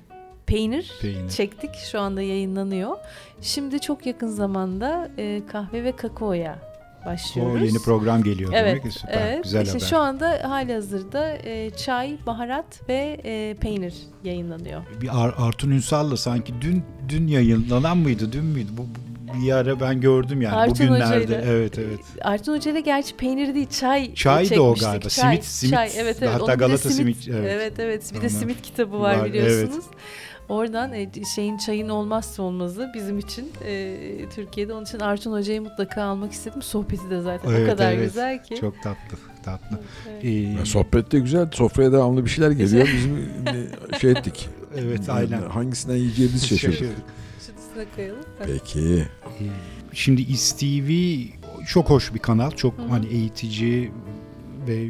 peynir, Peynir. çektik. Şu anda yayınlanıyor. Şimdi çok yakın zamanda e, kahve ve kakaoya O başlıyoruz. yeni program geliyor Evet, demek ki süper. evet. Güzel İşte haber. şu anda hali hazırda e, çay, baharat ve e, peynir yayınlanıyor. Bir Ar- Artun Ünsal'la sanki dün dün yayınlanan mıydı? Dün müydü? Bu, bu- bir ara ben gördüm yani Artun bugünlerde. Hoca'yla. Evet evet. Artun Hoca ile gerçi peynir değil çay Çay da o galiba. Çay, Simit- simit. Çay, evet, evet. Hatta Onun de Galata simit, evet. Evet evet. Bir de Onlar simit kitabı var, var, biliyorsunuz. Oradan e, şeyin çayın olmazsa olmazı bizim için e, Türkiye'de. Onun için Artun Hoca'yı mutlaka almak istedim. Sohbeti de zaten Evet, o kadar evet. güzel ki. Çok tatlı. Tatlı. Evet. Ee, sohbet de güzel. Sofraya devamlı bir şeyler geliyor. Bizim e, şey ettik. evet aynen. Hangisinden yiyeceğimizi şaşırdık. Şaşırdık. Koyalım. Peki. Şimdi İSTV çok hoş bir kanal. Çok Hı hani eğitici ve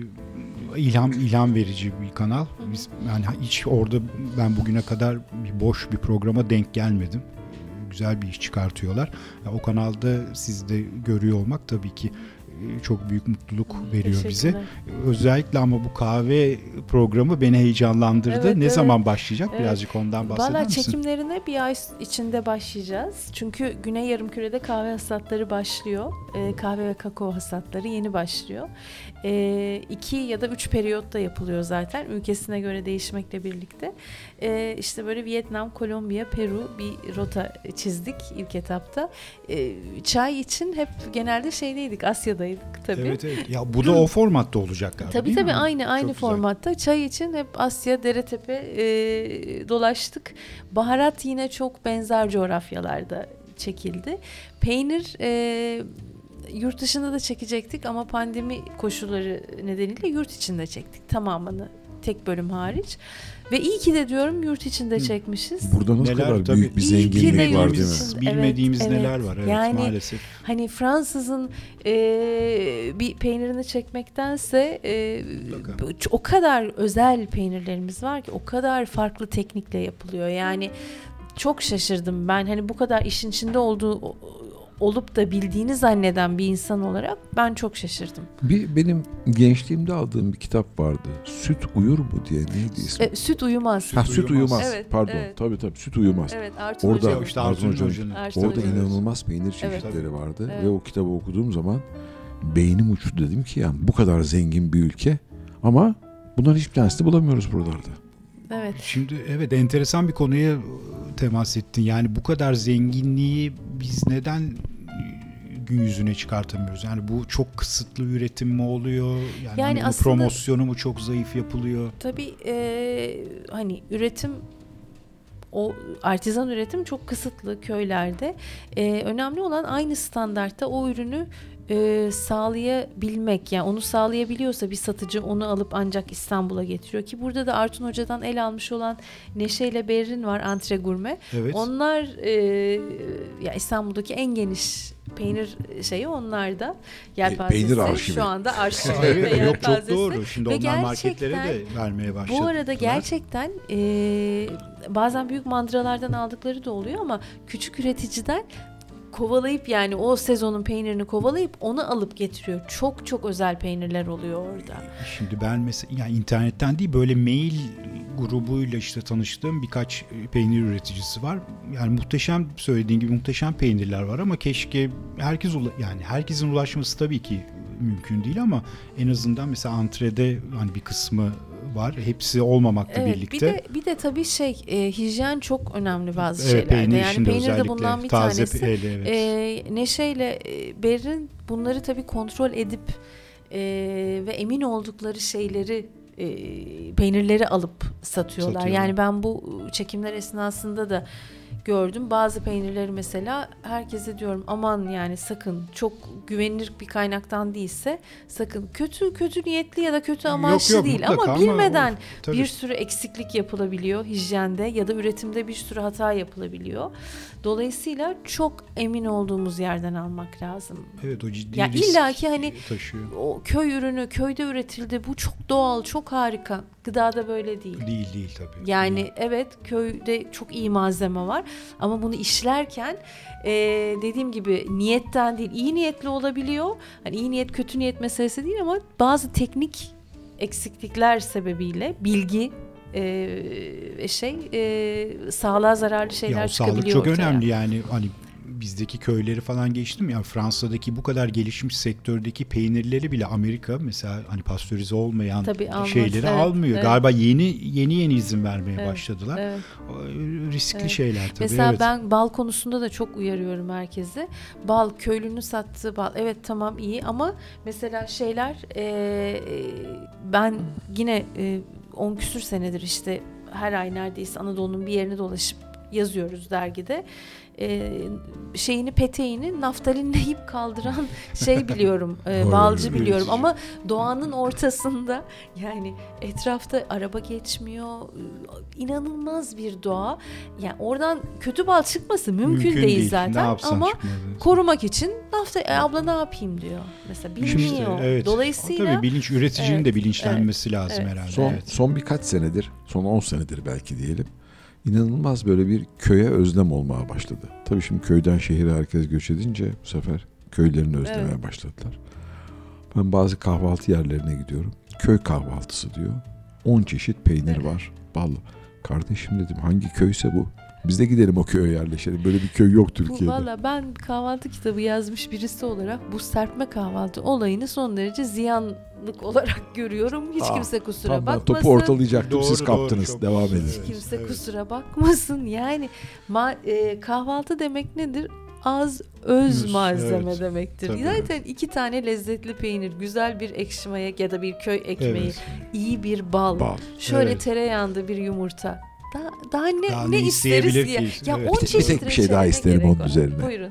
ilham ilham verici bir kanal. Biz yani hiç orada ben bugüne kadar bir boş bir programa denk gelmedim. Güzel bir iş çıkartıyorlar. Ya o kanalda siz de görüyor olmak tabii ki çok büyük mutluluk veriyor bize. Özellikle ama bu kahve programı beni heyecanlandırdı. Evet, ne evet. zaman başlayacak? Evet. Birazcık ondan bahseder Valla misin? çekimlerine bir ay içinde başlayacağız. Çünkü Güney Yarımküre'de kahve hasatları başlıyor. Ee, kahve ve kakao hasatları yeni başlıyor. Ee, iki ya da üç periyotta yapılıyor zaten. Ülkesine göre değişmekle birlikte. Ee, işte böyle Vietnam, Kolombiya, Peru bir rota çizdik ilk etapta. Ee, çay için hep genelde şeydeydik, Asya'daydık tabii. Evet evet. Ya bu da o formatta olacak galiba. Tabii tabii mi? aynı aynı Çok güzel. formatta. Çay için hep Asya, Deretepe e, dolaştık. Baharat yine çok benzer coğrafyalarda çekildi. Peynir e, yurt dışında da çekecektik ama pandemi koşulları nedeniyle yurt içinde çektik tamamını tek bölüm hariç. Ve iyi ki de diyorum yurt içinde çekmişiz. Burada nasıl Neler kadar tabii. büyük bir İyi ki de zenginlik var değil mi? Bilmediğimiz Evet, neler var evet Yani maalesef. Hani Fransızın e, bir peynirini çekmektense e, Mutlaka. o kadar özel peynirlerimiz var ki o kadar farklı teknikle yapılıyor. Yani çok şaşırdım ben hani bu kadar işin içinde olduğu olup da bildiğini zanneden bir insan olarak ben çok şaşırdım. Bir benim gençliğimde aldığım bir kitap vardı. Süt uyur mu diye neydi ismi? E, süt uyumaz. ha süt uyumaz. Evet, Pardon. evet. Tabii tabii süt uyumaz. Evet Artun Orada işte Arjun Hoca'nın- Hoca'nın. Arjun Orada Hoca'nın. inanılmaz peynir Evet. çeşitleri vardı Evet. ve o kitabı okuduğum zaman beynim uçtu dedim ki yani bu kadar zengin bir ülke ama bunların hiçbir tanesini bulamıyoruz buralarda. Evet. Şimdi evet enteresan bir konuya temas ettin. Yani bu kadar zenginliği biz neden gün yüzüne çıkartamıyoruz? Yani bu çok kısıtlı üretim mi oluyor? Yani, Yani hani aslında- promosyonu mu çok zayıf yapılıyor? Tabii e, hani üretim o artizan üretim çok kısıtlı köylerde. E, önemli olan aynı standartta o ürünü e, sağlayabilmek yani onu sağlayabiliyorsa bir satıcı onu alıp ancak İstanbul'a getiriyor ki burada da Artun Hoca'dan el almış olan Neşe ile Berrin var Antre Gurme. Evet. Onlar e, ya İstanbul'daki en geniş peynir şeyi onlarda. Yelpazesi peynir arşivi. şu anda arşivi ve Evet, yok çok doğru. Şimdi Ve onlar marketlere de vermeye başladılar. Bu arada gerçekten e, bazen büyük mandıralardan aldıkları da oluyor ama küçük üreticiden kovalayıp yani o sezonun peynirini kovalayıp onu alıp getiriyor. Çok çok özel peynirler oluyor orada. Şimdi ben mesela yani internetten değil böyle mail grubuyla işte tanıştığım birkaç e, peynir üreticisi var. Yani muhteşem söylediğin gibi muhteşem peynirler var ama keşke herkes yani herkesin ulaşması tabii ki mümkün değil ama en azından mesela antrede hani bir kısmı var. Hepsi olmamakla Evet, birlikte. bir de bir de tabii şey e, hijyen çok önemli bazı Evet, şeylerde. peynir yani peynir de bundan bir taze tanesi. pe- evet. E, Neşe ile e, Berrin bunları tabii kontrol edip e, ve emin oldukları şeyleri e, peynirleri alıp satıyorlar. Satıyorlar. Yani ben bu çekimler esnasında da gördüm. Bazı peynirleri mesela herkese diyorum aman yani sakın çok güvenilir bir kaynaktan değilse sakın kötü kötü niyetli ya da kötü amaçlı yok, değil mutlaka ama ama bilmeden Tabii. bir sürü eksiklik yapılabiliyor hijyende ya da üretimde bir sürü hata yapılabiliyor. Dolayısıyla çok emin olduğumuz yerden almak lazım. Evet o ciddi Ya risk illaki hani taşıyor. O köy ürünü köyde üretildi. Bu çok doğal, çok harika. Gıdada böyle değil. Değil değil tabii. Yani evet köyde çok iyi malzeme var ama bunu işlerken e, dediğim gibi niyetten değil iyi niyetli olabiliyor. Hani iyi niyet kötü niyet meselesi değil ama bazı teknik eksiklikler sebebiyle bilgi e, şey e, sağlığa zararlı şeyler ya çıkabiliyor sağlık çok ortaya. önemli yani hani bizdeki köyleri falan geçtim ya Fransa'daki bu kadar gelişmiş sektördeki peynirleri bile Amerika mesela hani pastörize olmayan Tabii almaz, şeyleri evet, almıyor. evet. Galiba yeni yeni yeni izin vermeye Evet, başladılar. Evet. Riskli Evet. şeyler tabii. Mesela evet. ben bal konusunda da çok uyarıyorum herkese. Bal köylünün sattığı bal evet tamam iyi ama mesela şeyler e, e, ben yine e, 10 küsür senedir işte her ay neredeyse Anadolu'nun bir yerini dolaşıp yazıyoruz dergide. E, şeyini peteğini naftalinleyip kaldıran şey biliyorum e, balcı evet. biliyorum ama doğanın ortasında yani etrafta araba geçmiyor inanılmaz bir doğa yani oradan kötü bal çıkması mümkün, değil, Ne zaten ama çıkmaz. korumak için nafta e, abla ne yapayım diyor mesela bilmiyor İşte, evet. dolayısıyla Tabii bilinç üreticinin Evet, de bilinçlenmesi lazım evet. herhalde. Son, evet. son birkaç senedir, son 10 senedir belki diyelim. İnanılmaz böyle bir köye özlem olmaya başladı. Tabii şimdi köyden şehire herkes göç edince bu sefer köylerini özlemeye Evet. başladılar. Ben bazı kahvaltı yerlerine gidiyorum. Köy kahvaltısı diyor. 10 çeşit peynir Evet. var. Bal. Kardeşim dedim hangi köyse bu. Biz de gidelim o köye yerleşelim. Böyle bir köy yok Türkiye'de. valla ben kahvaltı kitabı yazmış birisi olarak bu serpme kahvaltı olayını son derece ziyanlık olarak görüyorum. Hiç Aa, kimse kusura Tam ben bakmasın. topu ortalayacaktım Doğru, siz doğru, kaptınız. çok Devam edin. Hiç kimse Evet. kusura bakmasın. Yani ma- e, kahvaltı demek nedir? Az öz Öz, malzeme evet. demektir. Tabii. Zaten iki tane lezzetli peynir, güzel bir ekşi maya ya da bir köy ekmeği, Evet. iyi bir bal, Bal. şöyle Evet. tereyağında bir yumurta. Daha, daha ne, Daha ne, isteriz isteyebilir ya? ki? Ya Evet. on Bir tek- bir çeşit tek bir şey daha isterim onun var. üzerine. Buyurun.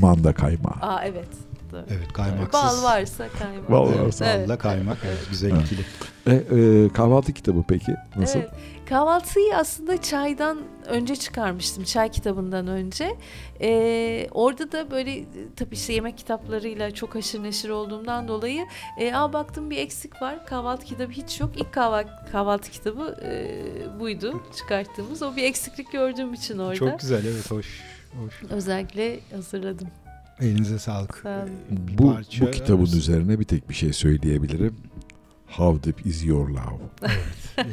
Manda kaymağı. Aa evet. Doğru. Evet kaymaksız. Bal varsa kaymak. Bal varsa. Evet. Balla kaymak evet, güzel Evet. ikili. E, e, kahvaltı kitabı peki nasıl? Evet. Kahvaltıyı aslında çaydan önce çıkarmıştım. Çay kitabından önce. Ee, orada da böyle tabii işte yemek kitaplarıyla çok haşır neşir olduğumdan dolayı e, aa baktım bir eksik var. Kahvaltı kitabı hiç yok. İlk kahvaltı, kahvaltı kitabı e, buydu çıkarttığımız. O bir eksiklik gördüğüm için orada. Çok güzel evet hoş. hoş. Özellikle hazırladım. Elinize sağlık. Sağ Bu, bu kitabın üzerine bir tek bir şey söyleyebilirim. How deep is your love? Ee,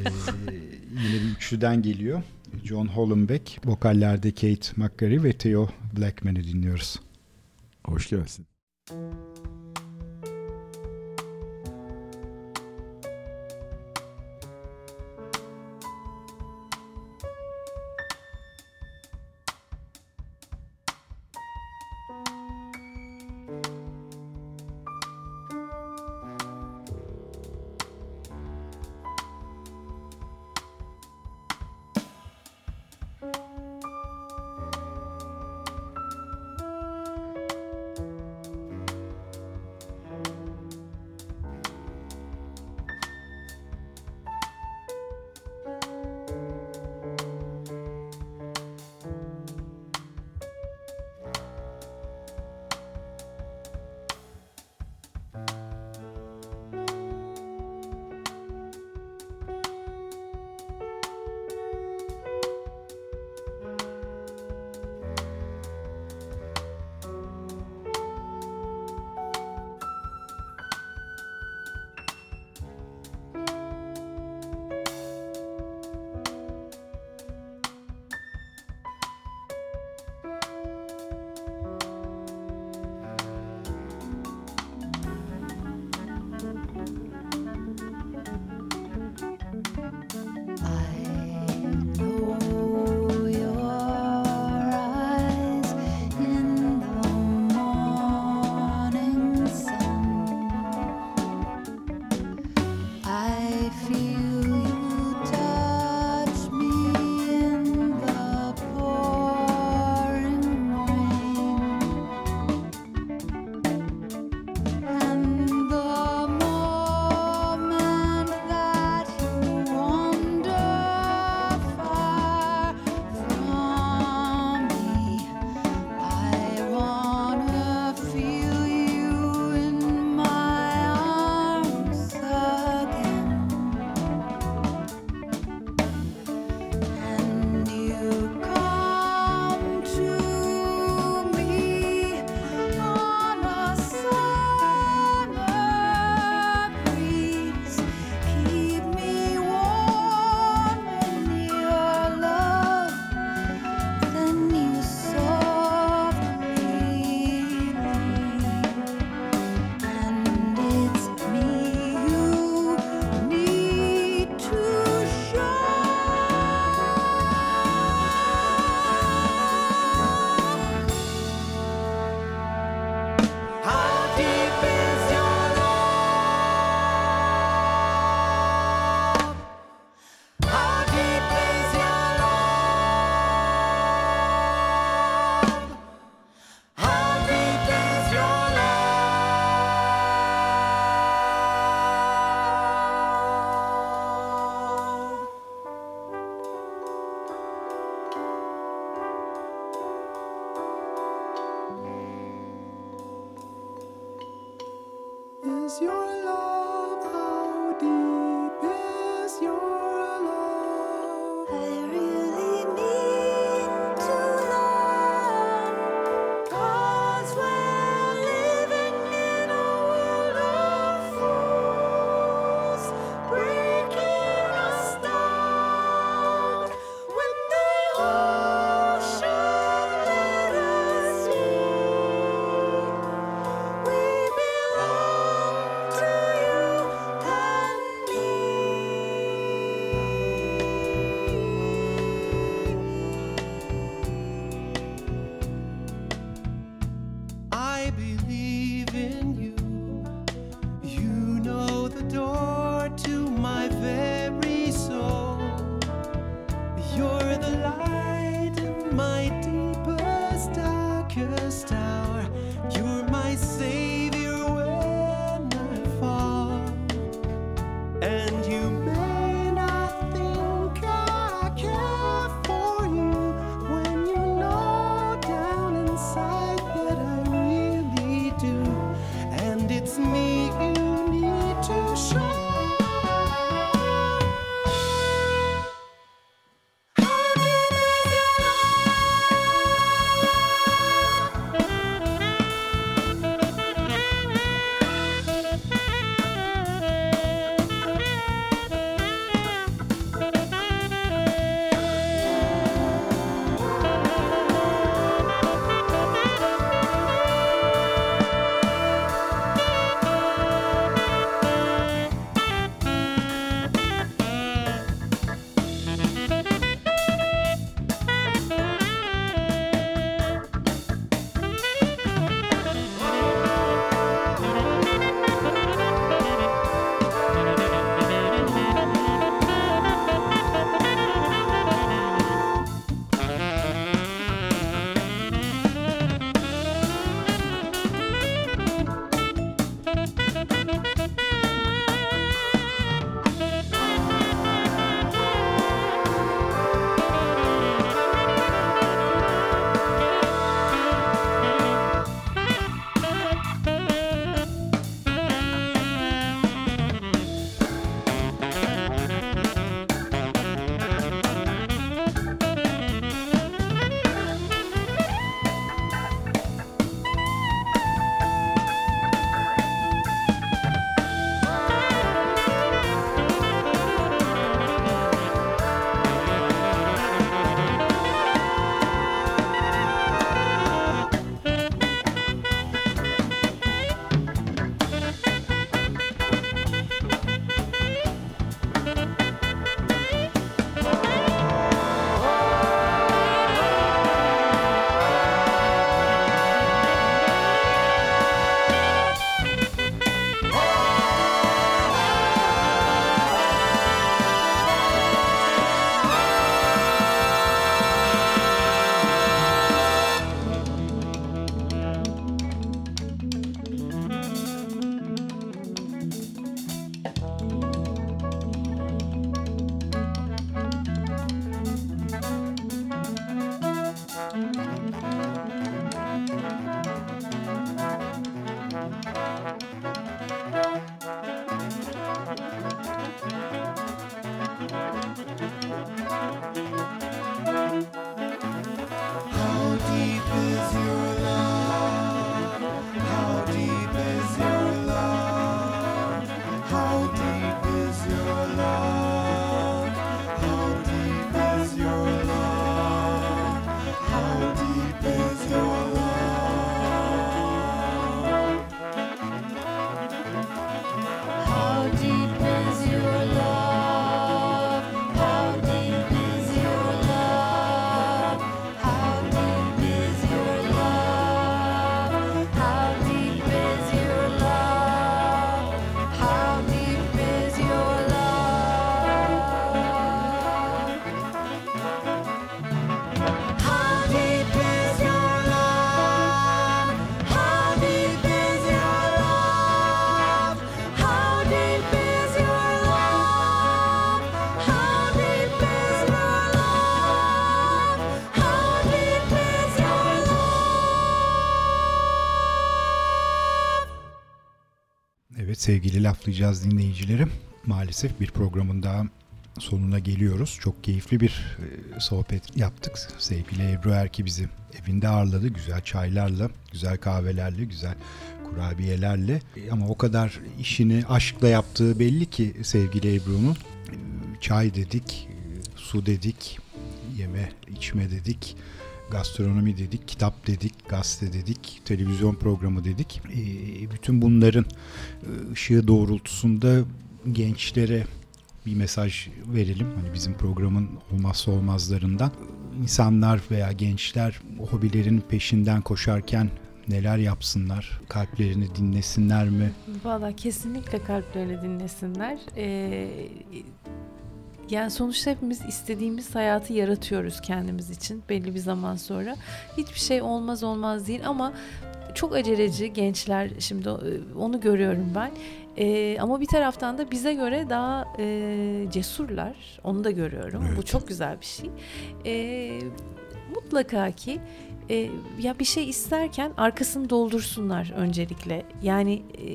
yine bir üçlüden geliyor. John Hollenbeck, vokallerde Kate McCary ve Theo Blackman'ı dinliyoruz. Hoş gelsin. Sevgili laflayacağız dinleyicilerim. Maalesef bir programın daha sonuna geliyoruz. Çok keyifli bir e, sohbet yaptık. Sevgili Ebru Erki bizi evinde ağırladı. Güzel çaylarla, güzel kahvelerle, güzel kurabiyelerle. E, ama o kadar işini aşkla yaptığı belli ki sevgili Ebru'nun. E, çay dedik, su dedik, yeme içme dedik gastronomi dedik, kitap dedik, gazete dedik, televizyon programı dedik. E, bütün bunların ışığı doğrultusunda gençlere bir mesaj verelim. Hani bizim programın olmazsa olmazlarından. İnsanlar veya gençler hobilerin peşinden koşarken neler yapsınlar? Kalplerini dinlesinler mi? Valla kesinlikle kalplerini dinlesinler. Ee, yani sonuçta hepimiz istediğimiz hayatı yaratıyoruz kendimiz için belli bir zaman sonra. Hiçbir şey olmaz olmaz değil ama çok aceleci gençler şimdi e, onu görüyorum ben. E, ama bir taraftan da bize göre daha e, cesurlar. Onu da görüyorum. Evet. Bu çok güzel bir şey. E, mutlaka ki e, ya bir şey isterken arkasını doldursunlar öncelikle. Yani e,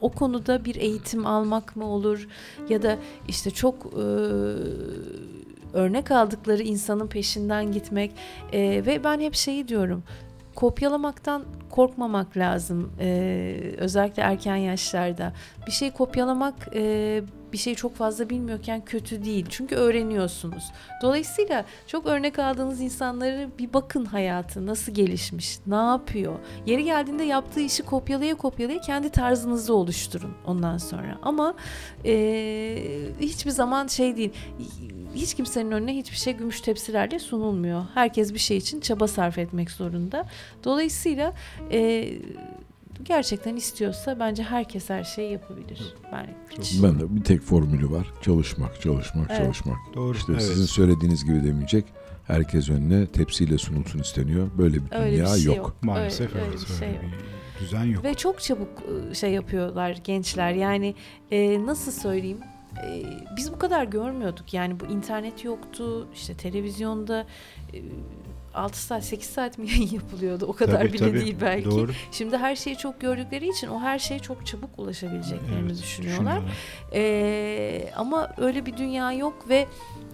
o konuda bir eğitim almak mı olur? Ya da işte çok e, örnek aldıkları insanın peşinden gitmek e, ve ben hep şeyi diyorum kopyalamaktan korkmamak lazım ee, özellikle erken yaşlarda. Bir şey kopyalamak e, bir şey çok fazla bilmiyorken kötü değil çünkü öğreniyorsunuz dolayısıyla çok örnek aldığınız insanları bir bakın hayatı nasıl gelişmiş ne yapıyor yeri geldiğinde yaptığı işi kopyalaya kopyalaya kendi tarzınızı oluşturun ondan sonra ama e, hiçbir zaman şey değil hiç kimsenin önüne hiçbir şey gümüş tepsilerle sunulmuyor. Herkes bir şey için çaba sarf etmek zorunda. Dolayısıyla e, gerçekten istiyorsa bence herkes her şeyi yapabilir. Ben, hiç... ben de bir tek formülü var. Çalışmak, çalışmak, evet. çalışmak. Doğru. İşte evet. sizin söylediğiniz gibi demeyecek. Herkes önüne tepsiyle sunulsun isteniyor. Böyle bir öyle dünya bir şey yok. yok. Maalesef öyle, öyle, bir şey yok. düzen yok. Ve çok çabuk şey yapıyorlar gençler. Yani e, nasıl söyleyeyim? e, biz bu kadar görmüyorduk. Yani bu internet yoktu. işte televizyonda e, 6 saat 8 saat mi yayın yapılıyordu? O kadar tabii, bile tabii. değil belki. Doğru. Şimdi her şeyi çok gördükleri için o her şeye çok çabuk ulaşabileceklerini evet, düşünüyorlar. Ee, ama öyle bir dünya yok ve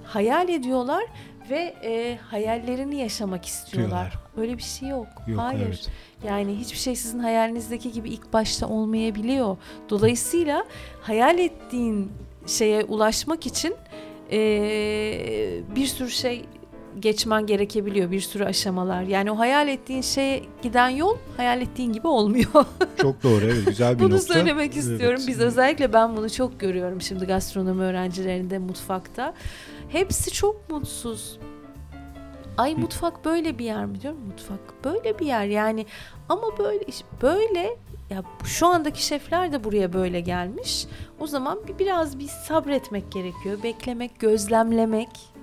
hayal ediyorlar ve e, hayallerini yaşamak istiyorlar. Diyorlar. Öyle bir şey yok. yok Hayır. Evet. Yani hiçbir şey sizin hayalinizdeki gibi ilk başta olmayabiliyor. Dolayısıyla hayal ettiğin şeye ulaşmak için e, bir sürü şey geçmen gerekebiliyor bir sürü aşamalar. Yani o hayal ettiğin şeye giden yol hayal ettiğin gibi olmuyor. çok doğru evet güzel bir bunu nokta. Bunu söylemek istiyorum. Evet. Biz özellikle ben bunu çok görüyorum şimdi gastronomi öğrencilerinde mutfakta. Hepsi çok mutsuz. Ay mutfak böyle bir yer mi diyorum mutfak böyle bir yer yani ama böyle böyle ya şu andaki şefler de buraya böyle gelmiş. O zaman bir biraz bir sabretmek gerekiyor. Beklemek, gözlemlemek.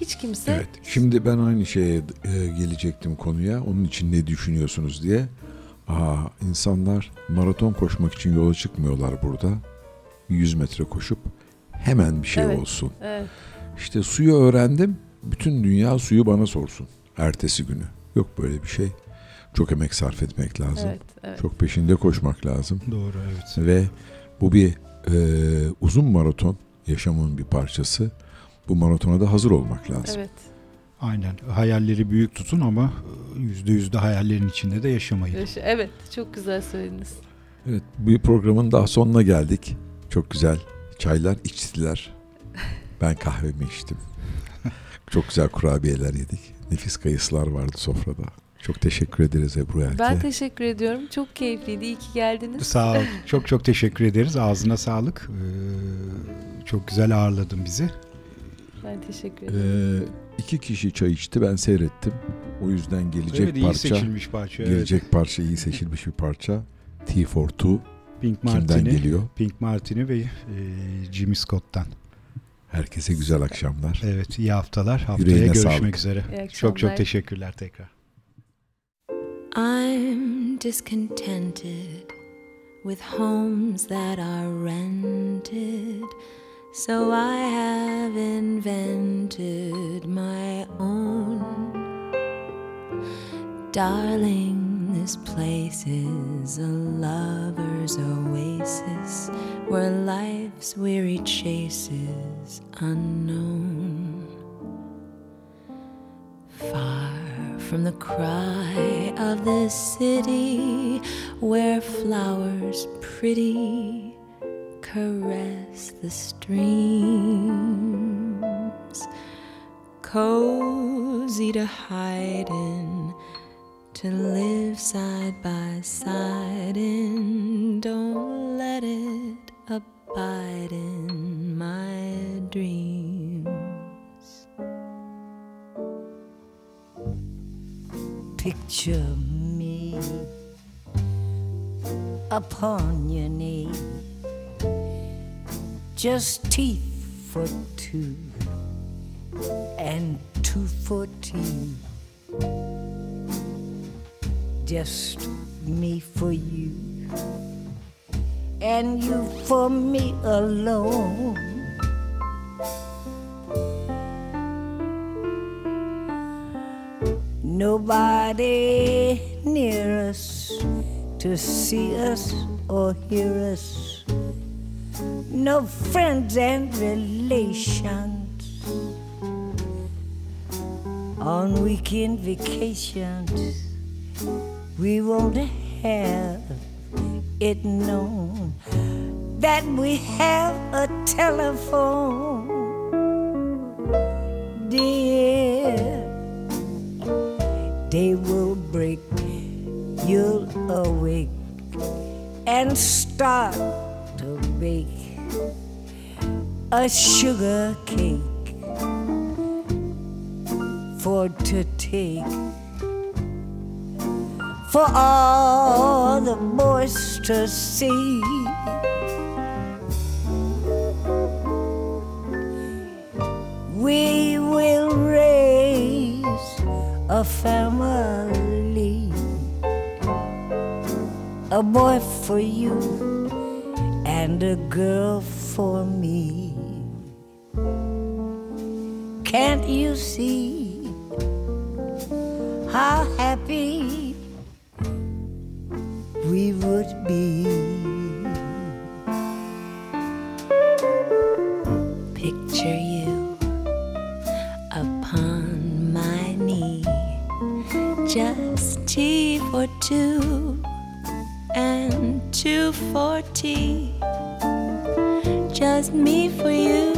Hiç kimse Evet. Şimdi ben aynı şeye e, gelecektim konuya. Onun için ne düşünüyorsunuz diye. Aa, insanlar maraton koşmak için yola çıkmıyorlar burada. 100 metre koşup hemen bir şey evet, olsun. Evet. İşte suyu öğrendim. Bütün dünya suyu bana sorsun. Ertesi günü. Yok böyle bir şey. Çok emek sarf etmek lazım. Evet, evet. Çok peşinde koşmak lazım. Doğru evet. Ve bu bir e, uzun maraton yaşamın bir parçası. Bu maratona da hazır olmak lazım. Evet. Aynen. Hayalleri büyük tutun ama e, yüzde yüzde hayallerin içinde de yaşamayın. Evet. Çok güzel söylediniz. Evet. Bu programın daha sonuna geldik. Çok güzel çaylar içtiler. Ben kahvemi içtim. Çok güzel kurabiyeler yedik. Nefis kayısılar vardı sofrada. Çok teşekkür ederiz Ebru Erke. Ben teşekkür ediyorum. Çok keyifliydi. İyi ki geldiniz. Sağ ol. çok çok teşekkür ederiz. Ağzına sağlık. Ee, çok güzel ağırladın bizi. Ben teşekkür ederim. Ee, iki kişi çay içti. Ben seyrettim. O yüzden gelecek evet, parça. iyi seçilmiş parça. Gelecek evet. parça iyi seçilmiş bir parça. T for Two. Pink Martini, Kimden geliyor? Pink Martini ve e, Jimmy Scott'tan. Herkese güzel akşamlar. Evet iyi haftalar. Haftaya Yüreğine görüşmek sağlık. üzere. Çok çok teşekkürler tekrar. I'm discontented with homes that are rented, so I have invented my own. Darling, this place is a lover's oasis where life's weary chase is unknown. Far from the cry of the city where flowers pretty caress the streams, cozy to hide in to live side by side in. Don't let it abide in my dreams. Picture me upon your knee, just teeth for two and two for tea just me for you, and you for me alone. Nobody near us to see us or hear us. No friends and relations on weekend vacations we won't have it known that we have a telephone, dear. Day will break, you'll awake and start bake a sugar cake for to take for all the boys to see. We will raise a family, a boy for you and a girl for me. Can't you see how happy? we would be. Picture you upon my knee, just tea for two and two for tea, just me for you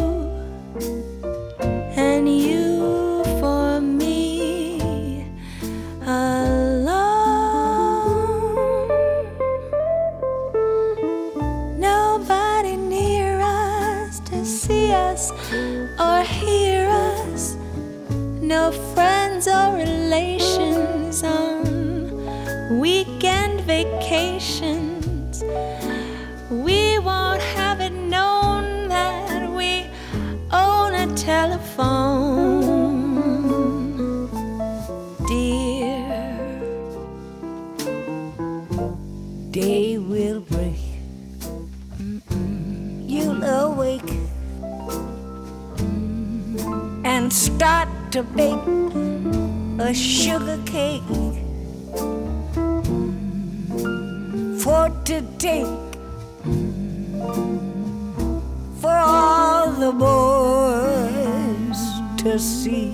bake a sugar cake for to take for all the boys to see.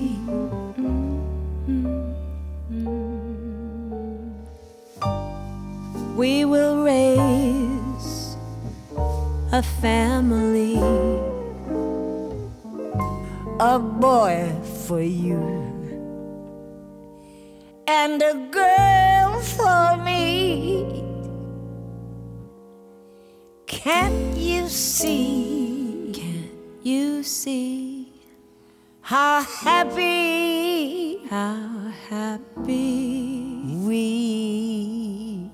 See? Can't you see how happy, how happy we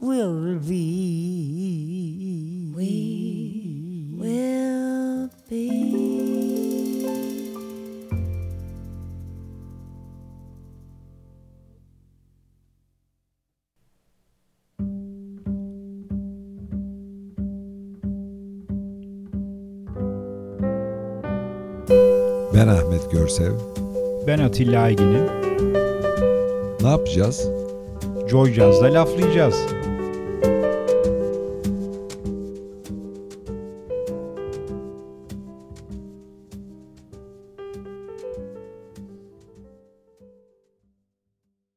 will be. Görsev. Ben Atilla Aygin'im. Ne yapacağız? Joy Jazz'da laflayacağız.